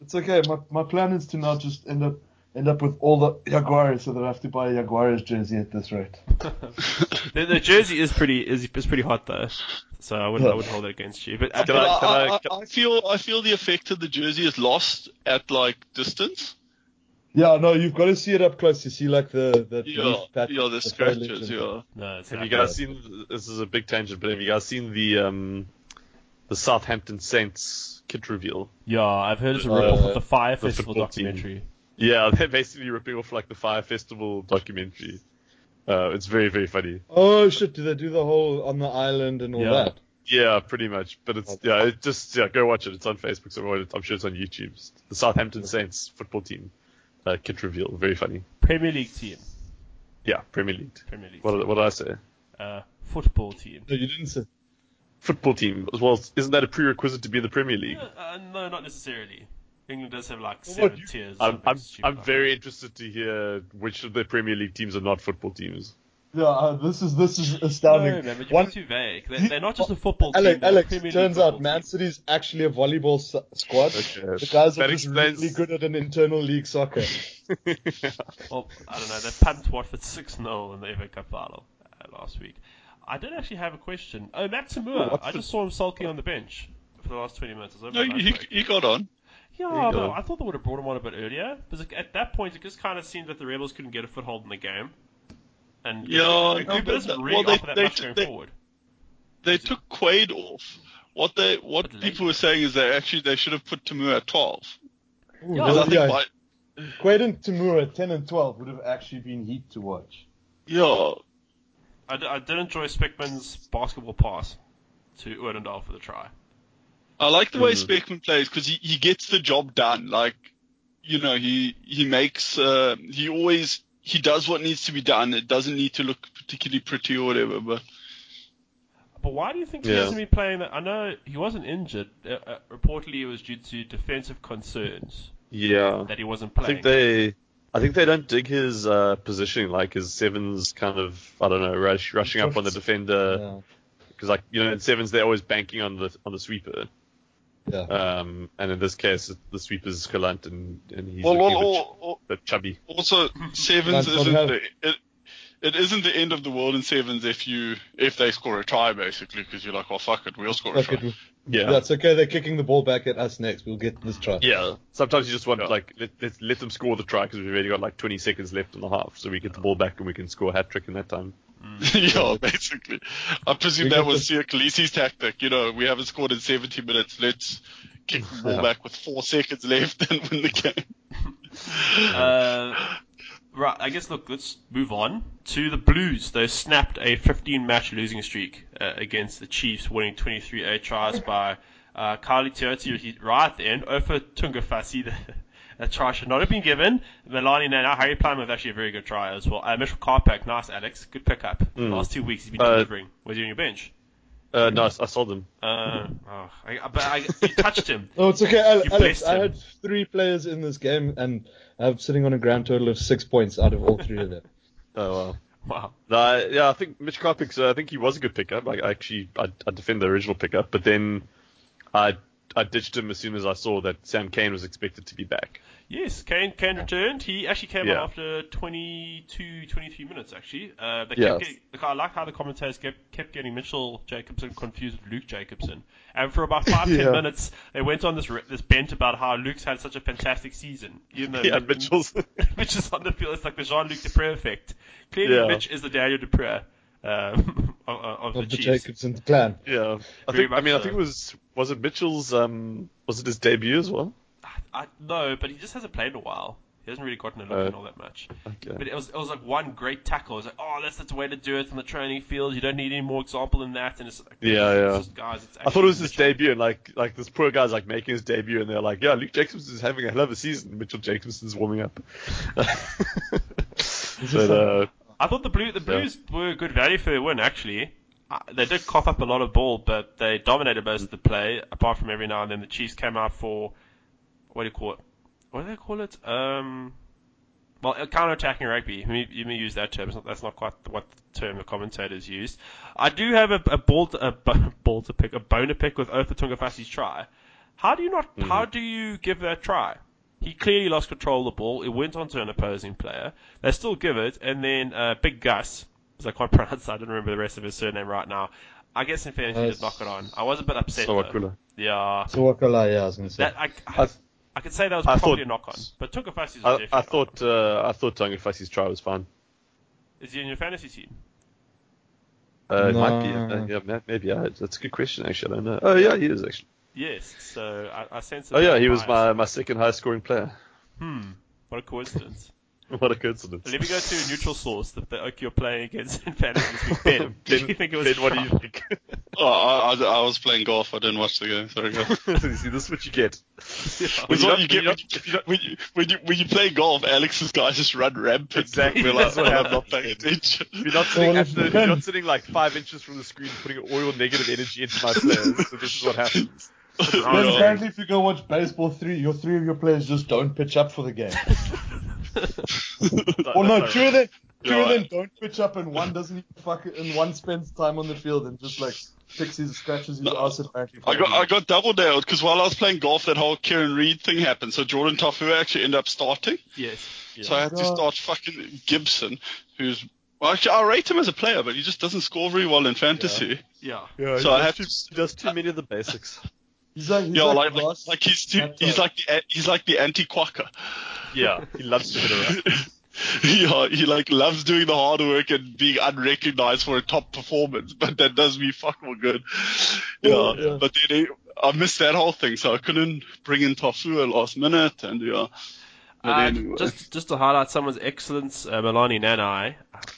it's okay. My my plan is to not just end up end up with all the Jaguars, so that I have to buy a Jaguars jersey at this rate. the, the jersey is pretty is, is pretty hot though, so I wouldn't I wouldn't hold it against you. But Can But I- can I, I- I, can- I feel I feel the effect of the jersey is lost at like distance. Yeah, no, you've got to see it up close to see like the the Yeah, leaf yeah, the foliage scratches. Yeah. No, have you guys bad. seen? This is a big tangent, but have you guys seen the um, the Southampton Saints kit reveal? Yeah, I've heard it's a Uh, rip off of the Fyre the Festival football team. Documentary. Yeah, they're basically ripping off like the Fyre Festival documentary. Uh, it's very very funny. Oh shit! Do they do the whole on the island and all Yeah. that? Yeah, pretty much. But it's yeah, it just yeah, go watch it. It's on Facebook, so I'm sure it's on YouTube. The Southampton Saints football team uh, kit reveal, very funny. Premier League team. Yeah, Premier League. Premier League. What team. did, what did I say? Uh, football team. No, you didn't say. Football team as well. Isn't that a prerequisite to be in the Premier League? Uh, uh, no, not necessarily. England does have like seven you- tiers. I'm I'm, I'm like very interested to hear which of the Premier League teams are not football teams. Yeah, uh, this is this is astounding. No, man, but you're One, too vague. They're, they're not just a football Alex, team. Alex Premier turns out Man team. City's actually a volleyball s- squad. Okay. The guys are just explains- really good at an internal league soccer. Well, I don't know. They pumped Watford 6 0 in the FA Cup final uh, last week. I did actually have a question. Oh, Matt To'omua. what's I the- just saw him sulking on the bench for the last 20 minutes. No, over he, he got on. Yeah, but go. I thought they would have brought him on a bit earlier. Because at that point, it just kind of seemed that the Rebels couldn't get a foothold in the game. And Yeah, Cooper no, but doesn't really well, they- that they- much going they- forward. They took Quade off. What they what But late. people were saying is they actually they should have put To'omua at twelve. Ooh, Yeah, Because I well, think yeah, by, Quade and To'omua, 10 and 12, would have actually been heat to watch. yeah, I, d- I did enjoy Specman's basketball pass to Erdendal for the try. I like the way Mhm. Specman plays because he, he gets the job done. Like, you know, he he makes uh, he always he does what needs to be done. It doesn't need to look particularly pretty or whatever. But But why do you think he Yeah. hasn't been playing that? I know he wasn't injured. Uh, uh, reportedly, it was due to defensive concerns Yeah. that he wasn't playing. I think they I think they don't dig his uh, positioning, like his sevens kind of I don't know, rush, rushing up on the defender Yeah. because like you know in sevens they're always banking on the on the sweeper. Yeah. Um, and in this case the sweeper's Gelant and, and he's well, looking well, a bit, al- al- bit chubby. also sevens That's what isn't the, it, it isn't the end of the world in sevens if you if they score a try basically because you're like, well, fuck it, we'll score a try. it. Yeah. That's okay. They're kicking the ball back at us next. We'll get this try. Yeah. Sometimes you just want Yeah. like let, let let them score the try because we've already got like 20 seconds left in the half, so we get the ball back and we can score a hat trick in that time. yeah, basically. I presume that was Siya Kolisi's tactic. You know, we haven't scored in 70 minutes. Let's kick the ball Yeah. back with four seconds left and win the game. Uh, right, I guess, look, let's move on to the Blues. They snapped a 15 match losing streak uh, against the Chiefs, winning 23 8 tries by uh, Kylie Teoti he- right at the end. Ofa Tungafasi, the, that try should not have been given. Melani Nanai, Harry Plum with actually a very good try as well. Uh, Mitchell Karpik, nice, Alex. Good pickup. Mm. Last two weeks he's been Uh, delivering. Was he on your bench? Uh, no, I, I sold them. Uh, oh, I, but I, you touched him. No, it's okay, Ale- Alex. blessed I had three players in this game, and I'm sitting on a grand total of six points out of all three of them. Oh well. Wow. No, I, yeah, I think Mitch Karpik's. Uh, I think he was a good pickup. I, I actually, I, I defend the original pickup, but then I, I ditched him as soon as I saw that Sam Cane was expected to be back. Yes, Cane, Cane returned. He actually came Yeah. on after 22, 23 minutes, actually. Uh, they Yeah. kept getting, look, I like how the commentators kept, kept getting Mitchell Jacobson confused with Luke Jacobson. And for about five, ten Yeah. minutes, they went on this this bent about how Luke's had such a fantastic season. Even though Yeah, Mitchell's. Mitch is on the field. It's like the Jean-Luc du Preez effect. Clearly, Yeah. Mitch is the Daniel du Preez um, of, of the Of the Chiefs. Jacobson clan. yeah, I Very think. I much mean, I think it was was it Mitchell's. Um, was it his debut as well? I know, but he just hasn't played in a while. He hasn't really gotten a look Uh, in all that much. Okay. But it was it was like one great tackle. It was like, oh, that's the way to do it on the training field. You don't need any more example than that. And it's like, Yeah, it's yeah. just, guys, it's I thought it was his debut, and like like this poor guy's like making his debut, and they're like, "Yeah, Luke Jacobson's having a hell of a season." Mitchell Jacobson's warming up. but uh, I thought the blue the Blues were good value for their win actually. Uh, they did cough up a lot of ball, but they dominated most of the play. Apart from every now and then, the Chiefs came out for what do you call it? What do they call it? Um, well, uh, counter-attacking rugby. You may, you may use that term. Not- That's not quite what the term the commentators used. I do have a, a ball to, a ball to pick, a bone to pick with Ofa Tungafasi's try. How do you not? How do you give that try? He clearly lost control of the ball. It went on to an opposing player. They still give it, and then uh, Big Gus, because I can't pronounce, I don't remember the rest of his surname right now. I guess in fairness, he Uh, did knock it on. I was a bit upset. though. Sowakula. Yeah, So Wakala, yeah, I was gonna say. that I, I, I- I could say that was I probably thought- a knock on, but Tungafasi's was I, definitely I a knock-on. thought uh, I thought Tungafasi's try was fine. Is he in your fantasy team? Uh, it might be. Uh, yeah, maybe. Yeah, that's a good question. Actually, I don't know. Oh yeah, he is actually. Yes. So I, I sense. Oh yeah, he was my, my second highest scoring player. Hmm. What a coincidence. What a coincidence. Let me go to a neutral source that the Oak you're playing against in fantasy this week. Ben, did you think it was? Ben, what do you think? Oh, I, I, I was playing golf. I didn't watch the game. Sorry, guys. you see, this is what you get. That's When what you're you not- get when when you, when you when you play golf. Alex's guys just run rampant. Exactly, We're that's like, what oh, I'm happens. not paying attention. If you're not sitting, well, at the, you if you're not sitting like five inches from the screen, putting all your negative energy into my players, so this is what happens. Then apparently, if you go watch baseball, three your three of your players just don't pitch up for the game. Or no, two of them, two of them don't pitch up, and one doesn't even fuck it, and one spends time on the field and just like picks his scratches his ass apparently. for I got I got double nailed because while I was playing golf, that whole Kieran Read thing happened. So Jordan Taufua actually ended up starting. Yes. So I had to start fucking Gibson, who's well, actually I rate him as a player, but he just doesn't score very well in fantasy. Yeah. Yeah, So I have to- he does too many of the basics. He's like, he's Yeah, like, like like, like he's too, he's like the he's like the anti quacker. Yeah, he loves to hit around. yeah, he like loves doing the hard work and being unrecognized for a top performance, but that does me fuck more good. Yeah, Yeah. but then he, I missed that whole thing, so I couldn't bring in Taufua at last minute, and yeah. Uh, anyway. just just to highlight someone's excellence, uh, Melani Nanai.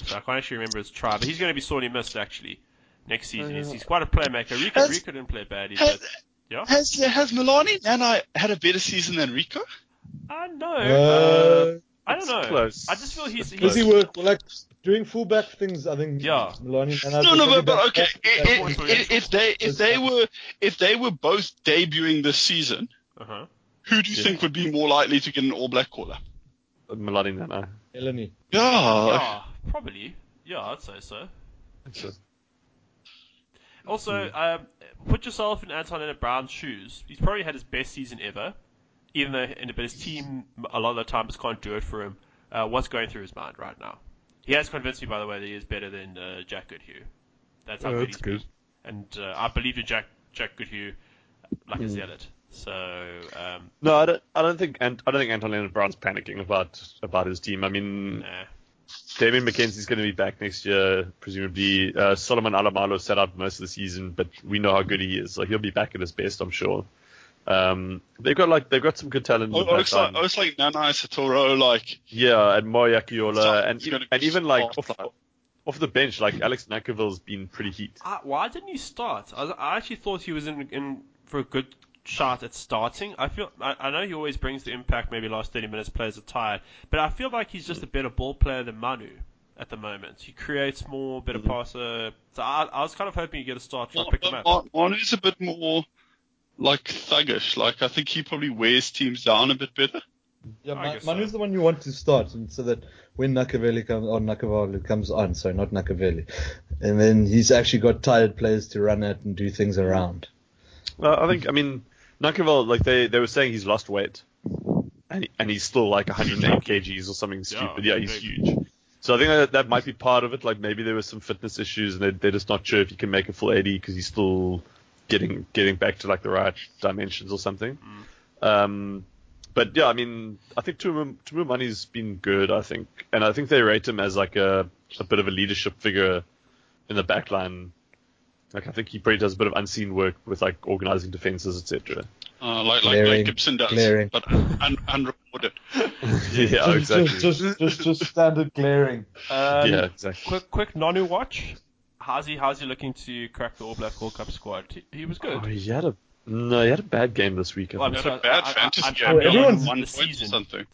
So I can't actually remember his try, but he's going to be sorely missed actually next season. He's, he's quite a playmaker. Rico, Has- Rico didn't play badly, has, but yeah. has has Melani Nanai had a better season than Rico? I know. Uh, I don't know. close. I just feel he's, It's he's does he work like doing fullback things? I think. Yeah. Melani Nanai No, no, but, but about okay. half- If, if, if they if they were if they were both debuting this season, Uh-huh. who do you Yeah. think would be more likely to get an All Black caller? Melani Nanai. Eleni. Yeah, Yeah, probably. Yeah, I'd say so. So, Also, um, put yourself in Anton Lienert-Brown's shoes. He's probably had his best season ever, even though but his team a lot of the times can't do it for him. Uh, what's going through his mind right now? He has convinced me, by the way, that he is better than uh, Jack Goodhue. That's how Oh, good that's he's good. been. And uh, I believe in Jack Jack Goodhue like a zealot. So um, no, I don't. I don't think. Ant, I don't think Anton Lienert-Brown's panicking about about his team. I mean, nah. Damian McKenzie's going to be back next year, presumably. Uh, Solomon Alaimalo sat out most of the season, but we know how good he is. Like he'll be back at his best, I'm sure. Um, they've got like they've got some good talent. in Oh, the oh, like backline. oh, it's like Nana Satoro, like Yeah, and Moya Akiola, and even, and even like off, off the bench, like Alex Nankivell's been pretty heat. Uh, why didn't he start? I, I actually thought he was in, in for a good shot at starting. I feel I, I know he always brings the impact. Maybe last 30 minutes players are tired, but I feel like he's just a better ball player than Manu at the moment. He creates more, better mm-hmm. passer. So I, I was kind of hoping you get a start try to pick him up. Manu's a bit more like thuggish. Like I think he probably wears teams down a bit better. Yeah, I Ma- Manu's so. the one you want to start, and so that when Nakaveli comes on, Nakavali comes on, sorry, not Nakaveli, and then he's actually got tired players to run at and do things around. Well, I think I mean Nankivell, like they they were saying he's lost weight, and he, and he's still like 108 kgs or something stupid. Yeah, he's big. huge. So I think that, that might be part of it. Like maybe there was some fitness issues, and they, they're just not sure if he can make a full 80 because he's still getting getting back to like the right dimensions or something. Um, but yeah, I mean, I think Tumu Tumu Money's been good. I think, and I think they rate him as like a a bit of a leadership figure in the back line. Like I think he probably does a bit of unseen work with like organizing defenses, etc. Uh, like like, like Gibson does, glaring. but un- unrecorded. yeah, just, exactly. just, just, just, just standard glaring. Um, yeah, exactly. Quick, quick Nonu watch. How's he? How's he looking to crack the All Black World Cup squad? He, he was good. Oh, he had a no, he had a bad game this week. I Well, think. He had a bad I- I- fantasy I- game. I- He had everyone's like one the point or season. something.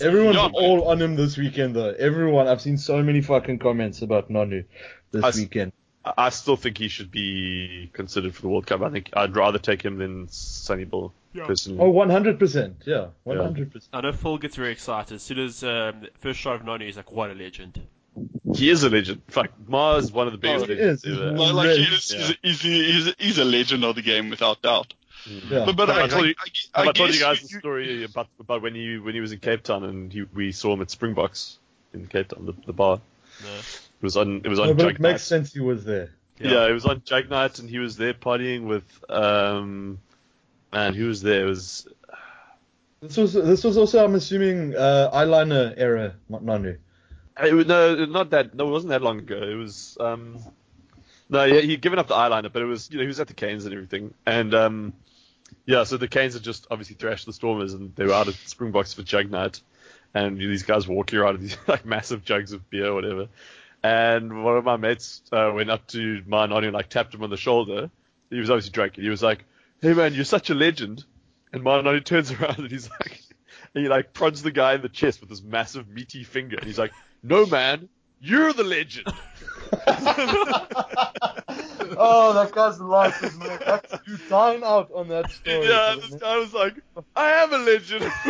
Everyone's Yeah. all on him this weekend, though. Everyone. I've seen so many fucking comments about Nonu this I s- weekend. I I still think he should be considered for the World Cup. I think I'd rather take him than Sonny Bill Yeah. personally. Oh, 100%. Yeah, 100%. I know Phil gets very excited as soon as um, first shot of Nonu. He's like, "What a legend!" He is a legend. In fact, Ma is one of the biggest Oh, he legends is. ever. He's Like, like Really? he's, Yeah. he's, he's, he's, he's a legend of the game without doubt. Yeah. But, but Have I, I told you- I, Have I, I, told you guess guys the you- story about about when he when he was in Cape Town and he, we saw him at Springboks in Cape Town, the, the bar. No. It was on it was on No, but Jug it makes Night. sense he was there. Yeah. it was on Jug Night and he was there partying with um man, who was there? It was This was this was also, I'm assuming, uh, eyeliner era Nonu. it was no not that no it wasn't that long ago. It was um no yeah he'd given up the eyeliner, but it was you know he was at the Canes and everything and um yeah so the Canes had just obviously thrashed the Stormers and they were out at Springboks for Jug Night and these guys were walking around with these like massive jugs of beer or whatever. And one of my mates uh, went up to my Nani and like tapped him on the shoulder. He was obviously drunk. He was like, "Hey man, you're such a legend." And my Nani turns around and he's like, and he like prods the guy in the chest with this massive meaty finger. And he's like, "No man, you're the legend." oh, that guy's life is man. That's, you dine out on that story. yeah, this guy was like, "I am a legend."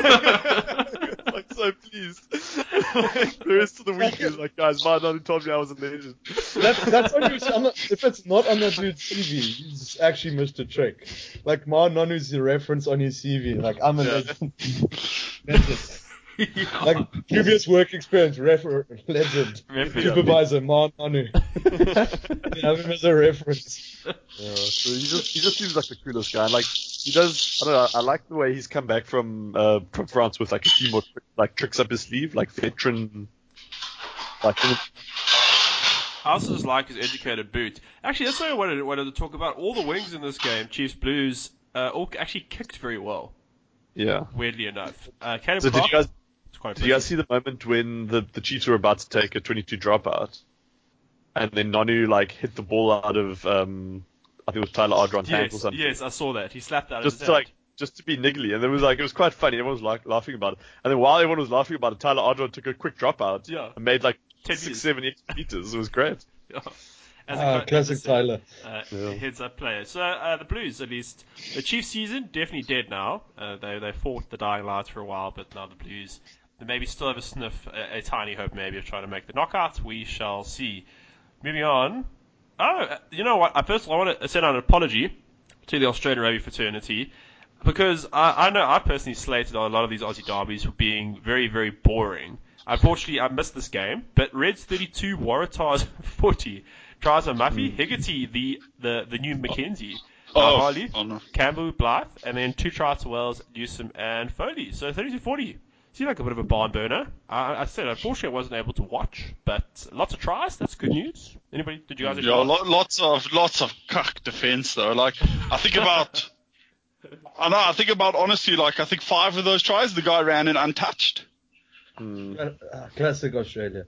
like so pleased. the rest of the week is like, "Guys, my Nani told me I was a legend." That, that's on your, on the, if it's not on that dude's CV, he's actually missed a trick. Like Ma'a Nonu's the reference on his CV. Like I'm a Yeah. legend. Legend. Like previous work experience, refer, legend. Reference. Supervisor Ma'a Nonu. You have him as a reference. Yeah, so he just he just seems like the coolest guy. And, like he does, I don't know. I like the way he's come back from uh, from France with like a few more like tricks up his sleeve, like veteran. Like I also just like his educated boot. Actually, that's what I wanted, wanted to talk about. All the wings in this game, Chiefs Blues, uh, all actually kicked very well. yeah. Weirdly enough, uh, Caleb So did you guys it's quite did you guys see the moment when the the Chiefs were about to take a 22 dropout, and then Nonu like hit the ball out of um I think it was Tyler Ardron's hand or something. yes, I saw that. He slapped out just of his to hand. like just to be niggly, and it was like it was quite funny. Everyone was like laughing about it, and then while everyone was laughing about it, Tyler Ardron took a quick dropout Yeah. and made like 10 six, seven, eight meters. It was great. As Ah, co- classic as a- Tyler. Uh, Yeah. Heads up player. So uh, the Blues, at least, the Chiefs season definitely dead now. Uh, they they fought the dying lights for a while, but now the Blues they maybe still have a sniff, a, a tiny hope maybe of trying to make the knockout. We shall see. Moving on. Oh, uh, you know what? I first of all, I want to send out an apology to the Australian rugby fraternity because I, I know I personally slated on a lot of these Aussie derbies for being very very boring. Unfortunately, I missed this game, but Reds 32, Waratahs 40. Tries on Muffy, Higgity, the, the, the new McKenzie, Oh, Harley, oh no. Campbell, Blythe, and then two tries to Wells, Newsom, and Foley. So 32 40. Seemed like a bit of a barn burner. I, I said, unfortunately, I wasn't able to watch, but lots of tries. That's good news. Anybody? Did you guys? Yeah, lo- lots of lots of cuck defense though. Like I think about, I know. I think about honestly, like I think five of those tries, the guy ran in untouched, uh, classic Australia.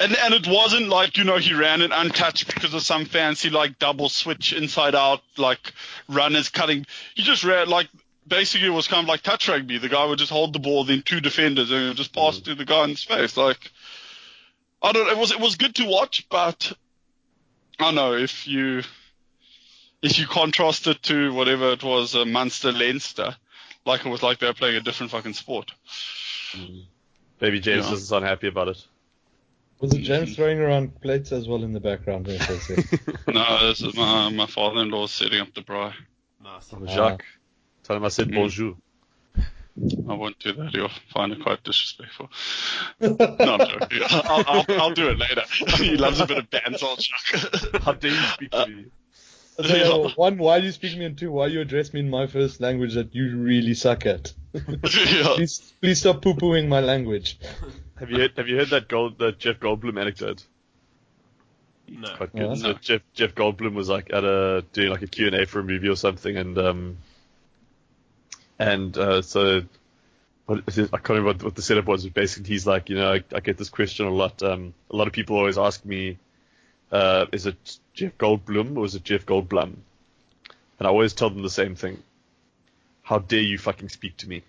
and and it wasn't like you know he ran in untouched because of some fancy like double switch inside out like runners cutting. He just ran like basically it was kind of like touch rugby. The guy would just hold the ball, then two defenders, and it would just pass mm. to the guy in his face. Like I don't. It was it was good to watch, but I don't know if you if you contrast it to whatever it was, uh, Munster Leinster, like it was like they were playing a different fucking sport. Mm. Maybe James Yeah. isn't so unhappy about it. Was it James mm. throwing around plates as well in the background? there for a sec? no, this is my my father-in-law setting up the braai. Nice. Oh, Jacques, tell him I said Mhm. bonjour. I won't do that. You'll find it quite disrespectful. no, I'm joking. I'll, I'll, I'll do it later. he loves a bit of banter, Chuck. How dare you speak to me? So, yeah, one, why do you speak to me? And two, why do you address me in my first language that you really suck at? yeah. Please, please stop poo-pooing my language. Have you heard, have you heard that Gold that Jeff Goldblum anecdote? No. Quite good. Yeah. So No. Jeff Jeff Goldblum was like at a doing like a Q and A for a movie or something, and um, and uh, so what is it? I can't remember what, what the setup was. But basically, he's like, you know, I, I get this question a lot. Um, a lot of people always ask me, uh, is it Jeff Goldblum or is it Jeff Goldblum? And I always tell them the same thing. How dare you fucking speak to me?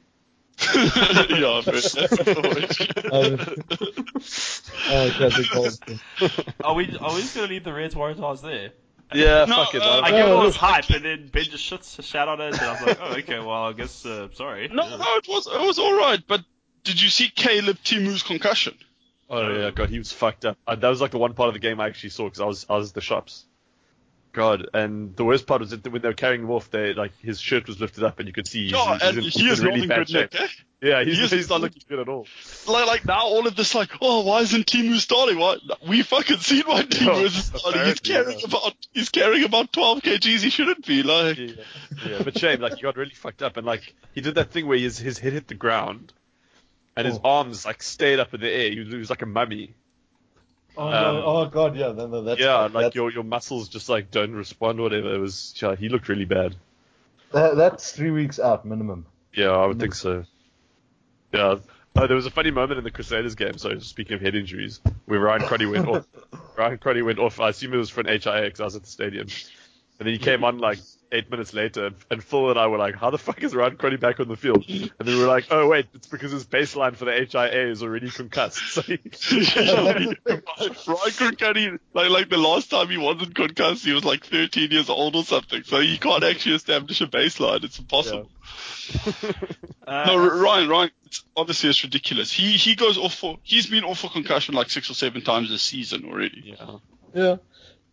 yeah, but that's the Um, oh, Goldblum. Are we are we just gonna leave the Reds Waratahs there? Yeah, No, fuck it. uh, I I, give it all this hype, and then Ben just shits a shout on it, and I was like, oh, okay, well, I guess, uh, sorry. No, no, it was it was all right. But did you see Caleb Timu's concussion? oh yeah, God, he was fucked up. Uh, that was like the one part of the game I actually saw because I was I was at the shops. God, and the worst part was that when they were carrying him off, they like his shirt was lifted up and you could see he's, Yeah, he's he is really not bad good nick, eh? Yeah, He he's, is- he's not looking good at all. Like, like now all of this, like, oh, why isn't Timu starting? Why we fucking seen why Timu Oh, isn't starting. He's carrying yeah. about he's carrying about 12 kgs. He shouldn't be. Like, Yeah, yeah, but shame, like he got really fucked up, and like he did that thing where his his head hit the ground, and his Oh. arms like stayed up in the air. He was, he was like a mummy. Oh, Um, no. oh god, yeah, no, no, that's yeah, like that's, your your muscles just like don't respond, or whatever. It was yeah, he looked really bad. that, that's three weeks out minimum. Yeah, I would think so. Yeah. Oh, there was a funny moment in the Crusaders game. So speaking of head injuries, where Ryan Crotty went off. Ryan Crotty went off. I assume it was for an HIA because I was at the stadium, and then he came on like eight minutes later, and, and Phil and I were like, "How the fuck is Ryan Crotty back on the field?" And then we were like, "Oh wait, it's because his baseline for the HIA is already concussed." So he, Ryan Kirkcuddy, like, like the last time he wasn't concussed, he was like 13 years old or something. So he can't actually establish a baseline. It's impossible. Uh, No, Ryan, Ryan, it's, honestly, it's ridiculous. He he goes off for he's been off for concussion like six or seven times this season already. yeah. Yeah.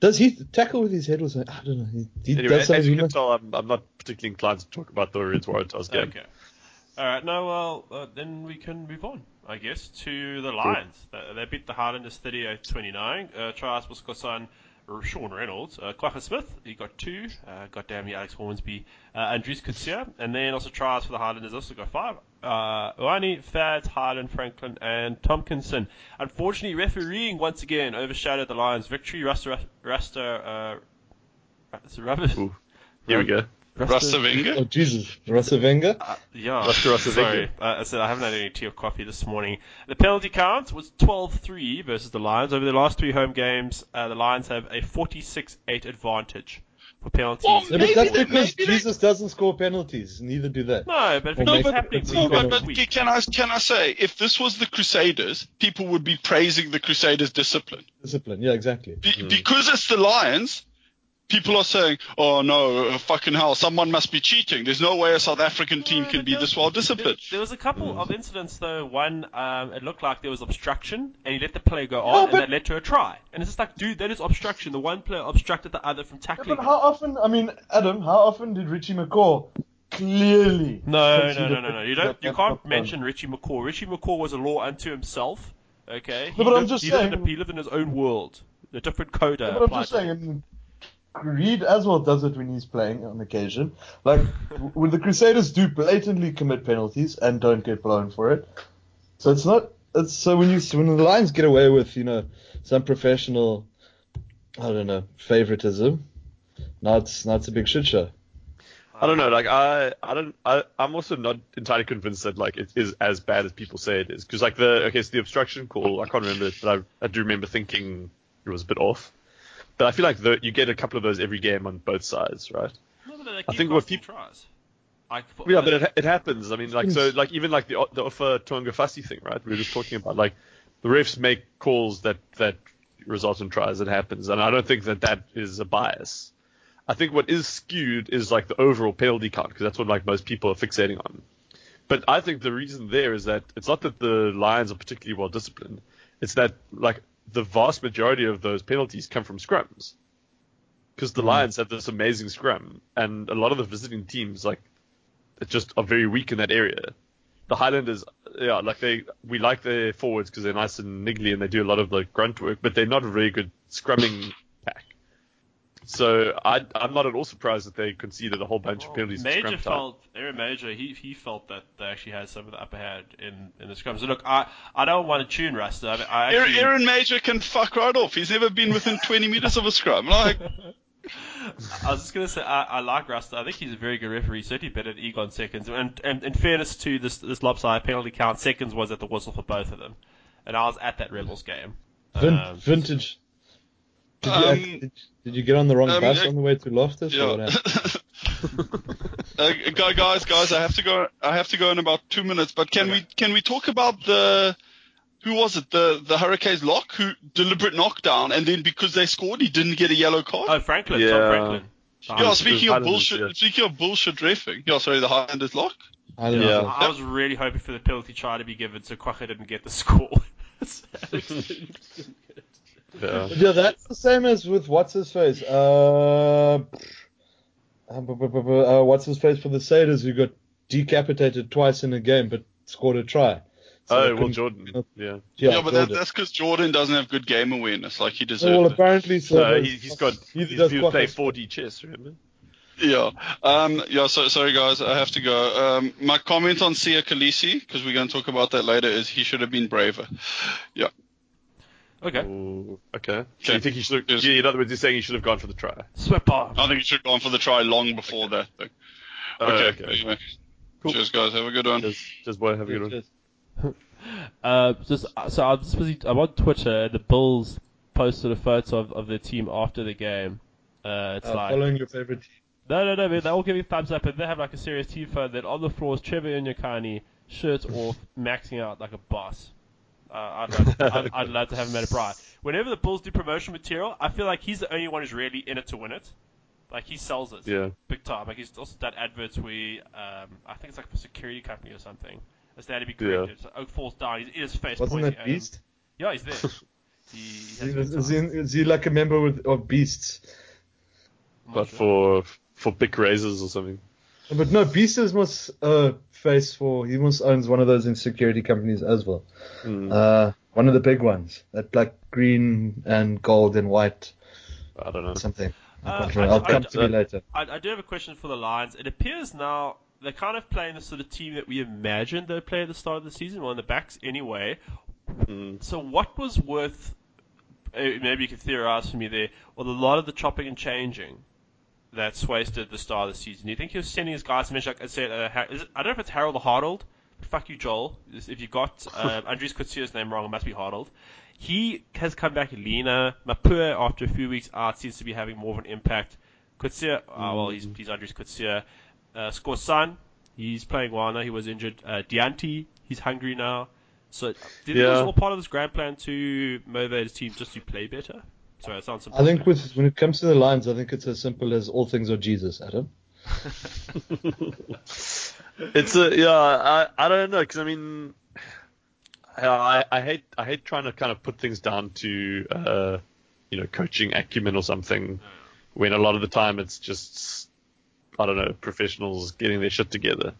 Does he tackle with his head or something? I don't know. He, he Anyway, does as something you can must- tell, I'm, I'm not particularly inclined to talk about the Reds Waratahs game. Okay. All right. No, well, uh, then we can move on, I guess, to the Lions. They, they beat the Highlanders 38-29. Uh, tries was Skosan Sean Reynolds. Uh, Kwagga Smith, he got two. Uh, goddamn you, Alex Hornsby. Uh, Andries Coetzee. And then also tries for the Highlanders also got five. Uh, Oani, Fads, Highland, Franklin, and Tompkinson. Unfortunately, refereeing once again overshadowed the Lions' victory. Rasta, Rasta, uh, Rasta. Here we go. Rasta Wenger? Oh Jesus, Rasa Wenger. Uh, yeah. Rasta Rasta Sorry. Uh, I said I haven't had any tea or coffee this morning. The penalty count was 12-3 versus the Lions. Over the last three home games, uh, the Lions have a 46-8 advantage for penalties. Well, Yeah, but Maybe that's they- because maybe they- Jesus doesn't score penalties. Neither do they. no, but if it No, keeps but- happening No, but, but can I can I say if this was the Crusaders, people would be praising the Crusaders' discipline. Discipline. Yeah, exactly. Be, Because it's the Lions, people are saying, "Oh no, uh, fucking hell, someone must be cheating." There's no way a South African team can be this well disciplined." there was a couple Mm. of incidents though. One, um, it looked like there was obstruction, and he let the play go on, No, and that led to a try. And it's just like, dude, that is obstruction. The one player obstructed the other from Yeah, tackling. but how often? I mean, Adam, how often did Richie McCaw clearly? No, no, no, no, no. You don't. You can't mention Richie McCaw. Richie McCaw was a law unto himself. Okay. He No, but I'm lived, just he lived in saying- he lived in his own world. A different coda. Yeah, but I'm just saying, I mean, Reed as well does it when he's playing on occasion. Like, when the Crusaders do blatantly commit penalties and don't get blown for it. So it's not. It's so when you when the Lions get away with you know some professional, I don't know favoritism. Now it's now it's a big shit show. I don't know. Like I, I don't. I, I'm also not entirely convinced that like it is as bad as people say it is. Because like the okay, so the obstruction call, I can't remember it, but I, I do remember thinking it was a bit off. But I feel like the, you get a couple of those every game on both sides, right? No, but they I think what costing peop- tries. Like, for- Yeah, but it, it happens. I mean, like so, like even like the the Ofa Tungafasi thing, right? We were just talking about like the refs make calls that that result in tries. It happens, and I don't think that that is a bias. I think what is skewed is like the overall penalty count because that's what like most people are fixating on. But I think the reason there is that it's not that the Lions are particularly well disciplined. It's that like the vast majority of those penalties come from scrums. Because the hmm. Lions have this amazing scrum, and a lot of the visiting teams like just are very weak in that area. The Highlanders, yeah, like they, we like their forwards because they're nice and niggly and they do a lot of the grunt work, but they're not a very good scrumming. So I, I'm not at all surprised that they conceded a whole bunch of penalties. in Mauger scrum felt Aaron Mauger he he felt that they actually had some of the upper hand in in the scrum. So look, I I don't want to tune Rasta. I, I Aaron, actually, Aaron Mauger can fuck right off. He's never been within 20 meters of a scrum. Like, I was just gonna say I, I like Rust. I think he's a very good referee. Certainly better than Egon seconds. And, and in fairness to this this lopsided penalty count, seconds was at the whistle for both of them. And I was at that Rebels game. Vin- Um, vintage. Did you, Um, did, did you get on the wrong um, bus uh, on the way to Loftus? Or what Yeah. happened? uh, guys, guys, I have to go. I have to go in about two minutes. But can Okay. we can we talk about the who was it? The the Hurricanes lock who deliberate knockdown, and then because they scored, he didn't get a yellow card. Oh, Franklin, Yeah. Tom Franklin. yeah, Highlanders- speaking of Highlanders, bullshit. yeah. Speaking of bullshit refing. Yeah, sorry, the Highlanders lock. I Yeah. know. I was really hoping for the penalty try to be given so Kwagga didn't get the score. Yeah. Yeah, that's the same as with what's his face. Uh, uh, bu- uh, what's his face for the Sailors who got decapitated twice in a game but scored a try. So Oh, Will couldn't- Jordan. Yeah. Yeah, Yeah, but that, that's because Jordan doesn't have good game awareness like he well, deserves. it. apparently so. No, he, he's got. neither He's does he was 4D chess, remember? Yeah. Um, yeah, so, sorry guys, I have to go. Um, my comment on Siya Kolisi, because we're going to talk about that later, is he should have been braver. Yeah. Okay. Ooh, okay. So Okay. you think he should? Yes. Yeah, in other words, you're saying he should have gone for the try. Sweat. I think he should have gone for the try long before that thing. Oh, Okay. okay. Anyway. Cool. Cheers, guys. Have a good one. Cheers, just boy, have a good one. Uh, just so I'm just busy. I'm on Twitter. And the Bulls posted a photo of, of their team after the game. Uh, it's Uh, like following your favorite team. no, no, no. Man, they all give me thumbs up, and they have like a serious team photo. That on the floor is Trevor Nyakane, shirts off, maxing out like a boss. Uh, I'd, love, I'd, I'd love to have him at a pride. Whenever the Bulls do promotion material, I feel like he's the only one who's really in it to win it. Like he sells it Yeah. big time. Like he's also done adverts where um, I think it's like for a security company or something. It's there to be Yeah. corrected. So Oak falls down. He's in his face. Wasn't pointing that at him. Beast? Yeah, he's there. he, he Is, has a he- good is, he, is he like a member with, of Beasts? But sure. for for big razors or something. But no, Beast must uh, face for. He must owns one of those insecurity companies as well. Hmm. Uh, one of the big ones. That like green and gold and white I don't know. something. I Uh, can't I- remember. I'll I- come to me later. I, I do have a question for the Lions. It appears now they're kind of playing the sort of team that we imagined they'd play at the start of the season, well, in the backs anyway. Mm. So what was worth? uh, Maybe you could theorize for me there. Well, a lot of the chopping and changing that Swys did at the start of the season. Do you think he was sending his guys to mention, like I said, uh, Har- is it, I don't know if it's Harold or Harold. But fuck you, Joel. If you got uh, Andries Coetzee's name wrong, it must be Harold. He has come back leaner. Mapoe, after a few weeks out, seems to be having more of an impact. Coetzee, uh, well, he's, he's Andries Coetzee. Uh, Skosan, he's playing well now. He was injured. Uh, Dyantyi, he's hungry now. So, do you think it was all part of this grand plan to motivate his team just to play better? Sorry, that sounds simple. I think with when it comes to the lines, I think it's as simple as all things are Jesus, Adam. it's a yeah. I I don't know because I mean, I I hate I hate trying to kind of put things down to uh, you know coaching acumen or something when a lot of the time it's just I don't know professionals getting their shit together.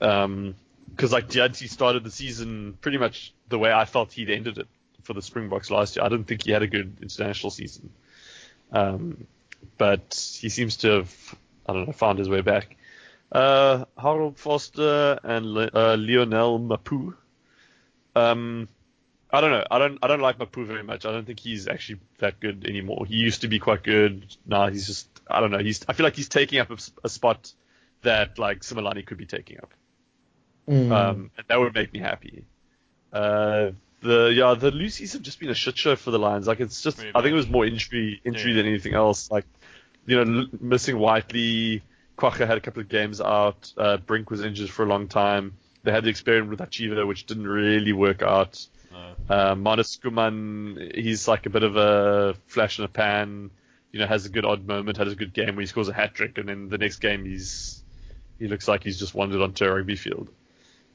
Um, because like Dyantyi started the season pretty much the way I felt he'd ended it for the Springboks last year. I didn't think he had a good international season. Um, but he seems to have, I don't know, found his way back. Uh, Harold Vorster and Le- uh, Lionel Mapoe. Um, I don't know. I don't. I don't like Mapoe very much. I don't think he's actually that good anymore. He used to be quite good. Now he's just. I don't know. He's. I feel like he's taking up a spot that like Simelane could be taking up. Mm. Um, and that would make me happy. Uh, the yeah, the Lucy's have just been a shit show for the Lions. Like it's just, I think it was more injury injury Yeah. than anything else. Like, you know, l- missing Whiteley, Kwagga had a couple of games out. Uh, Brink was injured for a long time. They had the experiment with Hacjivah, which didn't really work out. No. Uh, Marnus Schoeman, he's like a bit of a flash in a pan. You know, has a good odd moment, has a good game where he scores a hat trick, and then the next game he's he looks like he's just wandered onto a rugby field.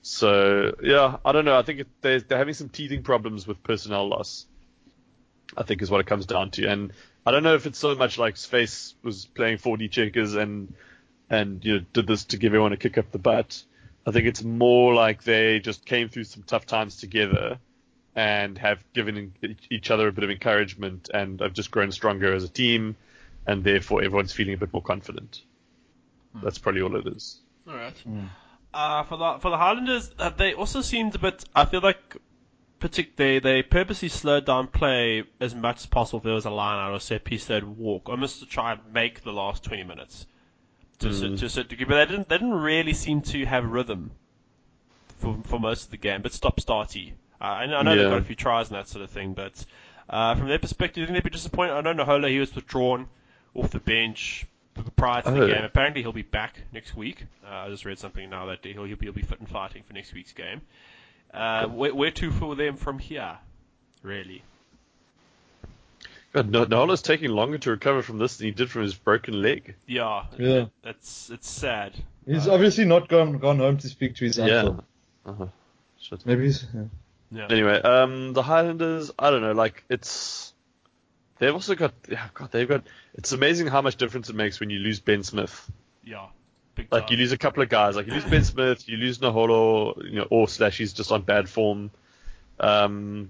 So yeah, I don't know. I think it, they're, they're having some teething problems with personnel loss. I think is what it comes down to, and I don't know if it's so much like Swys was playing 4D checkers and and you know did this to give everyone a kick up the butt. I think it's more like they just came through some tough times together and have given each other a bit of encouragement and have just grown stronger as a team, and therefore everyone's feeling a bit more confident. Hmm. That's probably all it is. All right. Hmm. Uh, for the for the Highlanders, uh, they also seemed a bit. I feel like partic- they they purposely slowed down play as much as possible. If there was a line out or set piece, they'd walk almost to try and make the last 20 minutes to, a Mm. to a certain degree. But they didn't they didn't really seem to have rhythm for for most of the game. But stop starty. Uh, I know, I know they've got a few tries and that sort of thing, but uh, from their perspective, I think they'd be disappointed. I know Naholo, he was withdrawn off the bench prior to the Oh. game. Apparently, he'll be back next week. Uh, I just read something now that he'll, he'll, be, he'll be fit and fighting for next week's game. Uh, where, where to for them from here, really? God, no, Nola's taking longer to recover from this than he did from his broken leg. Yeah, Yeah. that's it's sad. He's Uh, obviously not gone gone home to speak to his Yeah. uncle. Uh-huh. Maybe he's. Yeah. yeah. Anyway, um, the Highlanders, I don't know, like it's they've also got, yeah, God, they've got. It's amazing how much difference it makes when you lose Ben Smith. yeah, big Like time. you lose a couple of guys, like you lose Ben Smith, you lose Naholo, you know, or slash he's just on bad form. Um,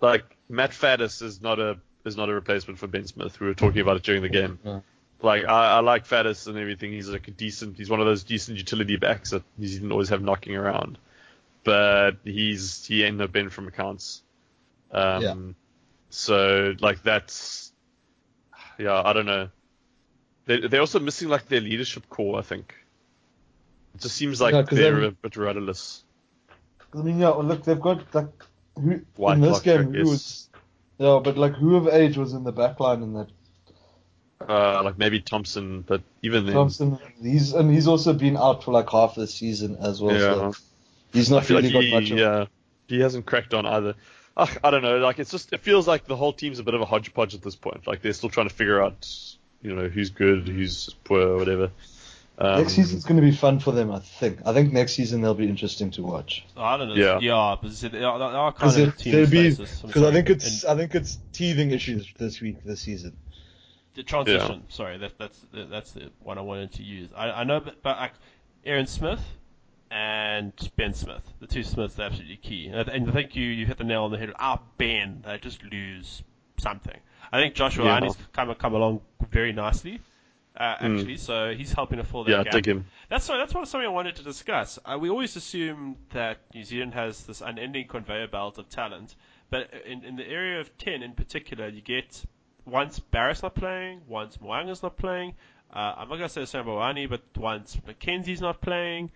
like Matt Faddes is not a is not a replacement for Ben Smith. We were talking about it during the game. No. Like I, I like Faddes and everything. He's like a decent. He's one of those decent utility backs that he didn't always have knocking around. But he's he ain't no Ben from accounts. Um, Yeah. So like that's yeah I don't know. They they're also missing like their leadership core. I think. It just seems like Yeah, they're a bit rudderless. I mean, yeah. Look, they've got like who White in this game. Who was? Yeah, but like who of age was in the back line in that Uh, like maybe Thompson, but even then, Thompson? He's and he's also been out for like half the season as well. Yeah. So he's not really like got he, much. Of, yeah, he hasn't cracked on either. Ugh, I don't know. Like it's just it feels like the whole team's a bit of a hodgepodge at this point. Like they're still trying to figure out, you know, who's good, who's poor, whatever. Um, Next season's going to be fun for them, I think. I think next season they'll be interesting to watch. I don't know. Yeah. yeah, but they are, they are kind of a team there'll be because I think it's And I think it's teething issues this week this season. the transition. Sorry, that, that's that's the one I wanted to use. I, I know, but, but like Aaron Smith and Ben Smith, the two Smiths are absolutely key. And I, and I think you, you hit the nail on the head. Ah, Ben, they just lose something. I think Joshua Yeah. Arnie's come come along very nicely. Uh, actually, so he's helping to fill that Hmm. yeah, gap. dig him. That's sorry, that's what something I wanted to discuss. Uh, we always assume that New Zealand has this unending conveyor belt of talent, but in, in the area of ten in particular, you get once Barrett's not playing, once Mo'unga's not playing. Uh, I'm not gonna say Samboani, but once McKenzie's not playing.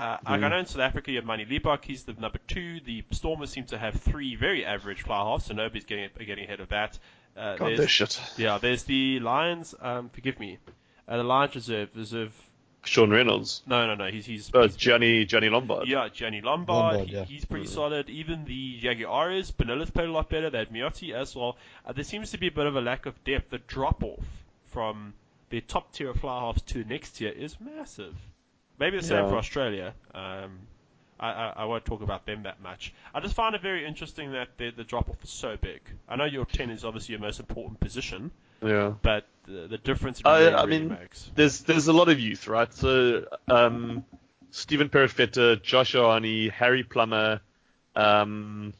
Uh, like I know in South Africa you have Manie Libbok, he's the number two. The Stormers seem to have three very average fly halves, so nobody's getting getting ahead of that. Uh, God, there's- shit. yeah, there's the Lions. Um, forgive me, uh, the Lions reserve reserve. Sean Reynolds, No, no, no. He's he's, uh, he's Gianni Gianni Lombard. yeah, Gianni Lombard. Lombard, he- yeah. He's pretty solid. Even the Jaguares, Bonilla's played a lot better. They had Miotti as well. Uh, there seems to be a bit of a lack of depth. The drop off from their top tier of fly halves to the next tier is massive. Maybe the same Yeah. for Australia. Um, I, I, I won't talk about them that much. I just find it very interesting that the, the drop off is so big. I know your 10 is obviously your most important position, Yeah. but the, the difference it I- I really mean, makes. There's there's a lot of youth, right? So um, Stephen Perofeta, Josh Ioane, Harry Plummer, um,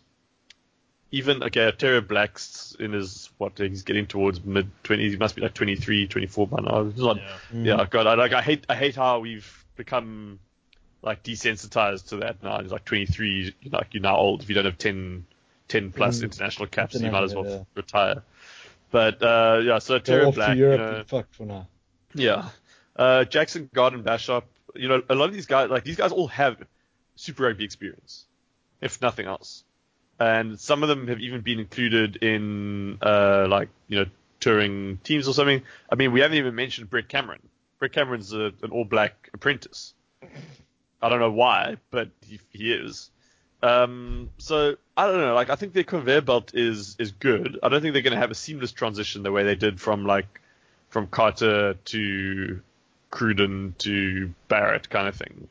even okay, Otere Black's in his what he's getting towards mid twenties. He must be like 23, 24 by now. He's not, Yeah. yeah. God, I like I hate I hate how we've become like desensitized to that now. He's like 23, you're like you're now old if you don't have 10, 10 plus Mm. international caps, you might as well International, retire. But uh, yeah, so Terry off Black, to you Europe know, and fucked for now. yeah. Uh, Jackson Garden-Bachop, you know, a lot of these guys, like these guys all have Super Rugby experience, if nothing else. And some of them have even been included in, uh, like, you know, touring teams or something. I mean, we haven't even mentioned Brett Cameron. Brett Cameron's a, an all black apprentice. I don't know why, but he, he is. Um, so I don't know. Like, I think their conveyor belt is is good. I don't think they're going to have a seamless transition the way they did from like from Carter to Cruden to Barrett kind of thing,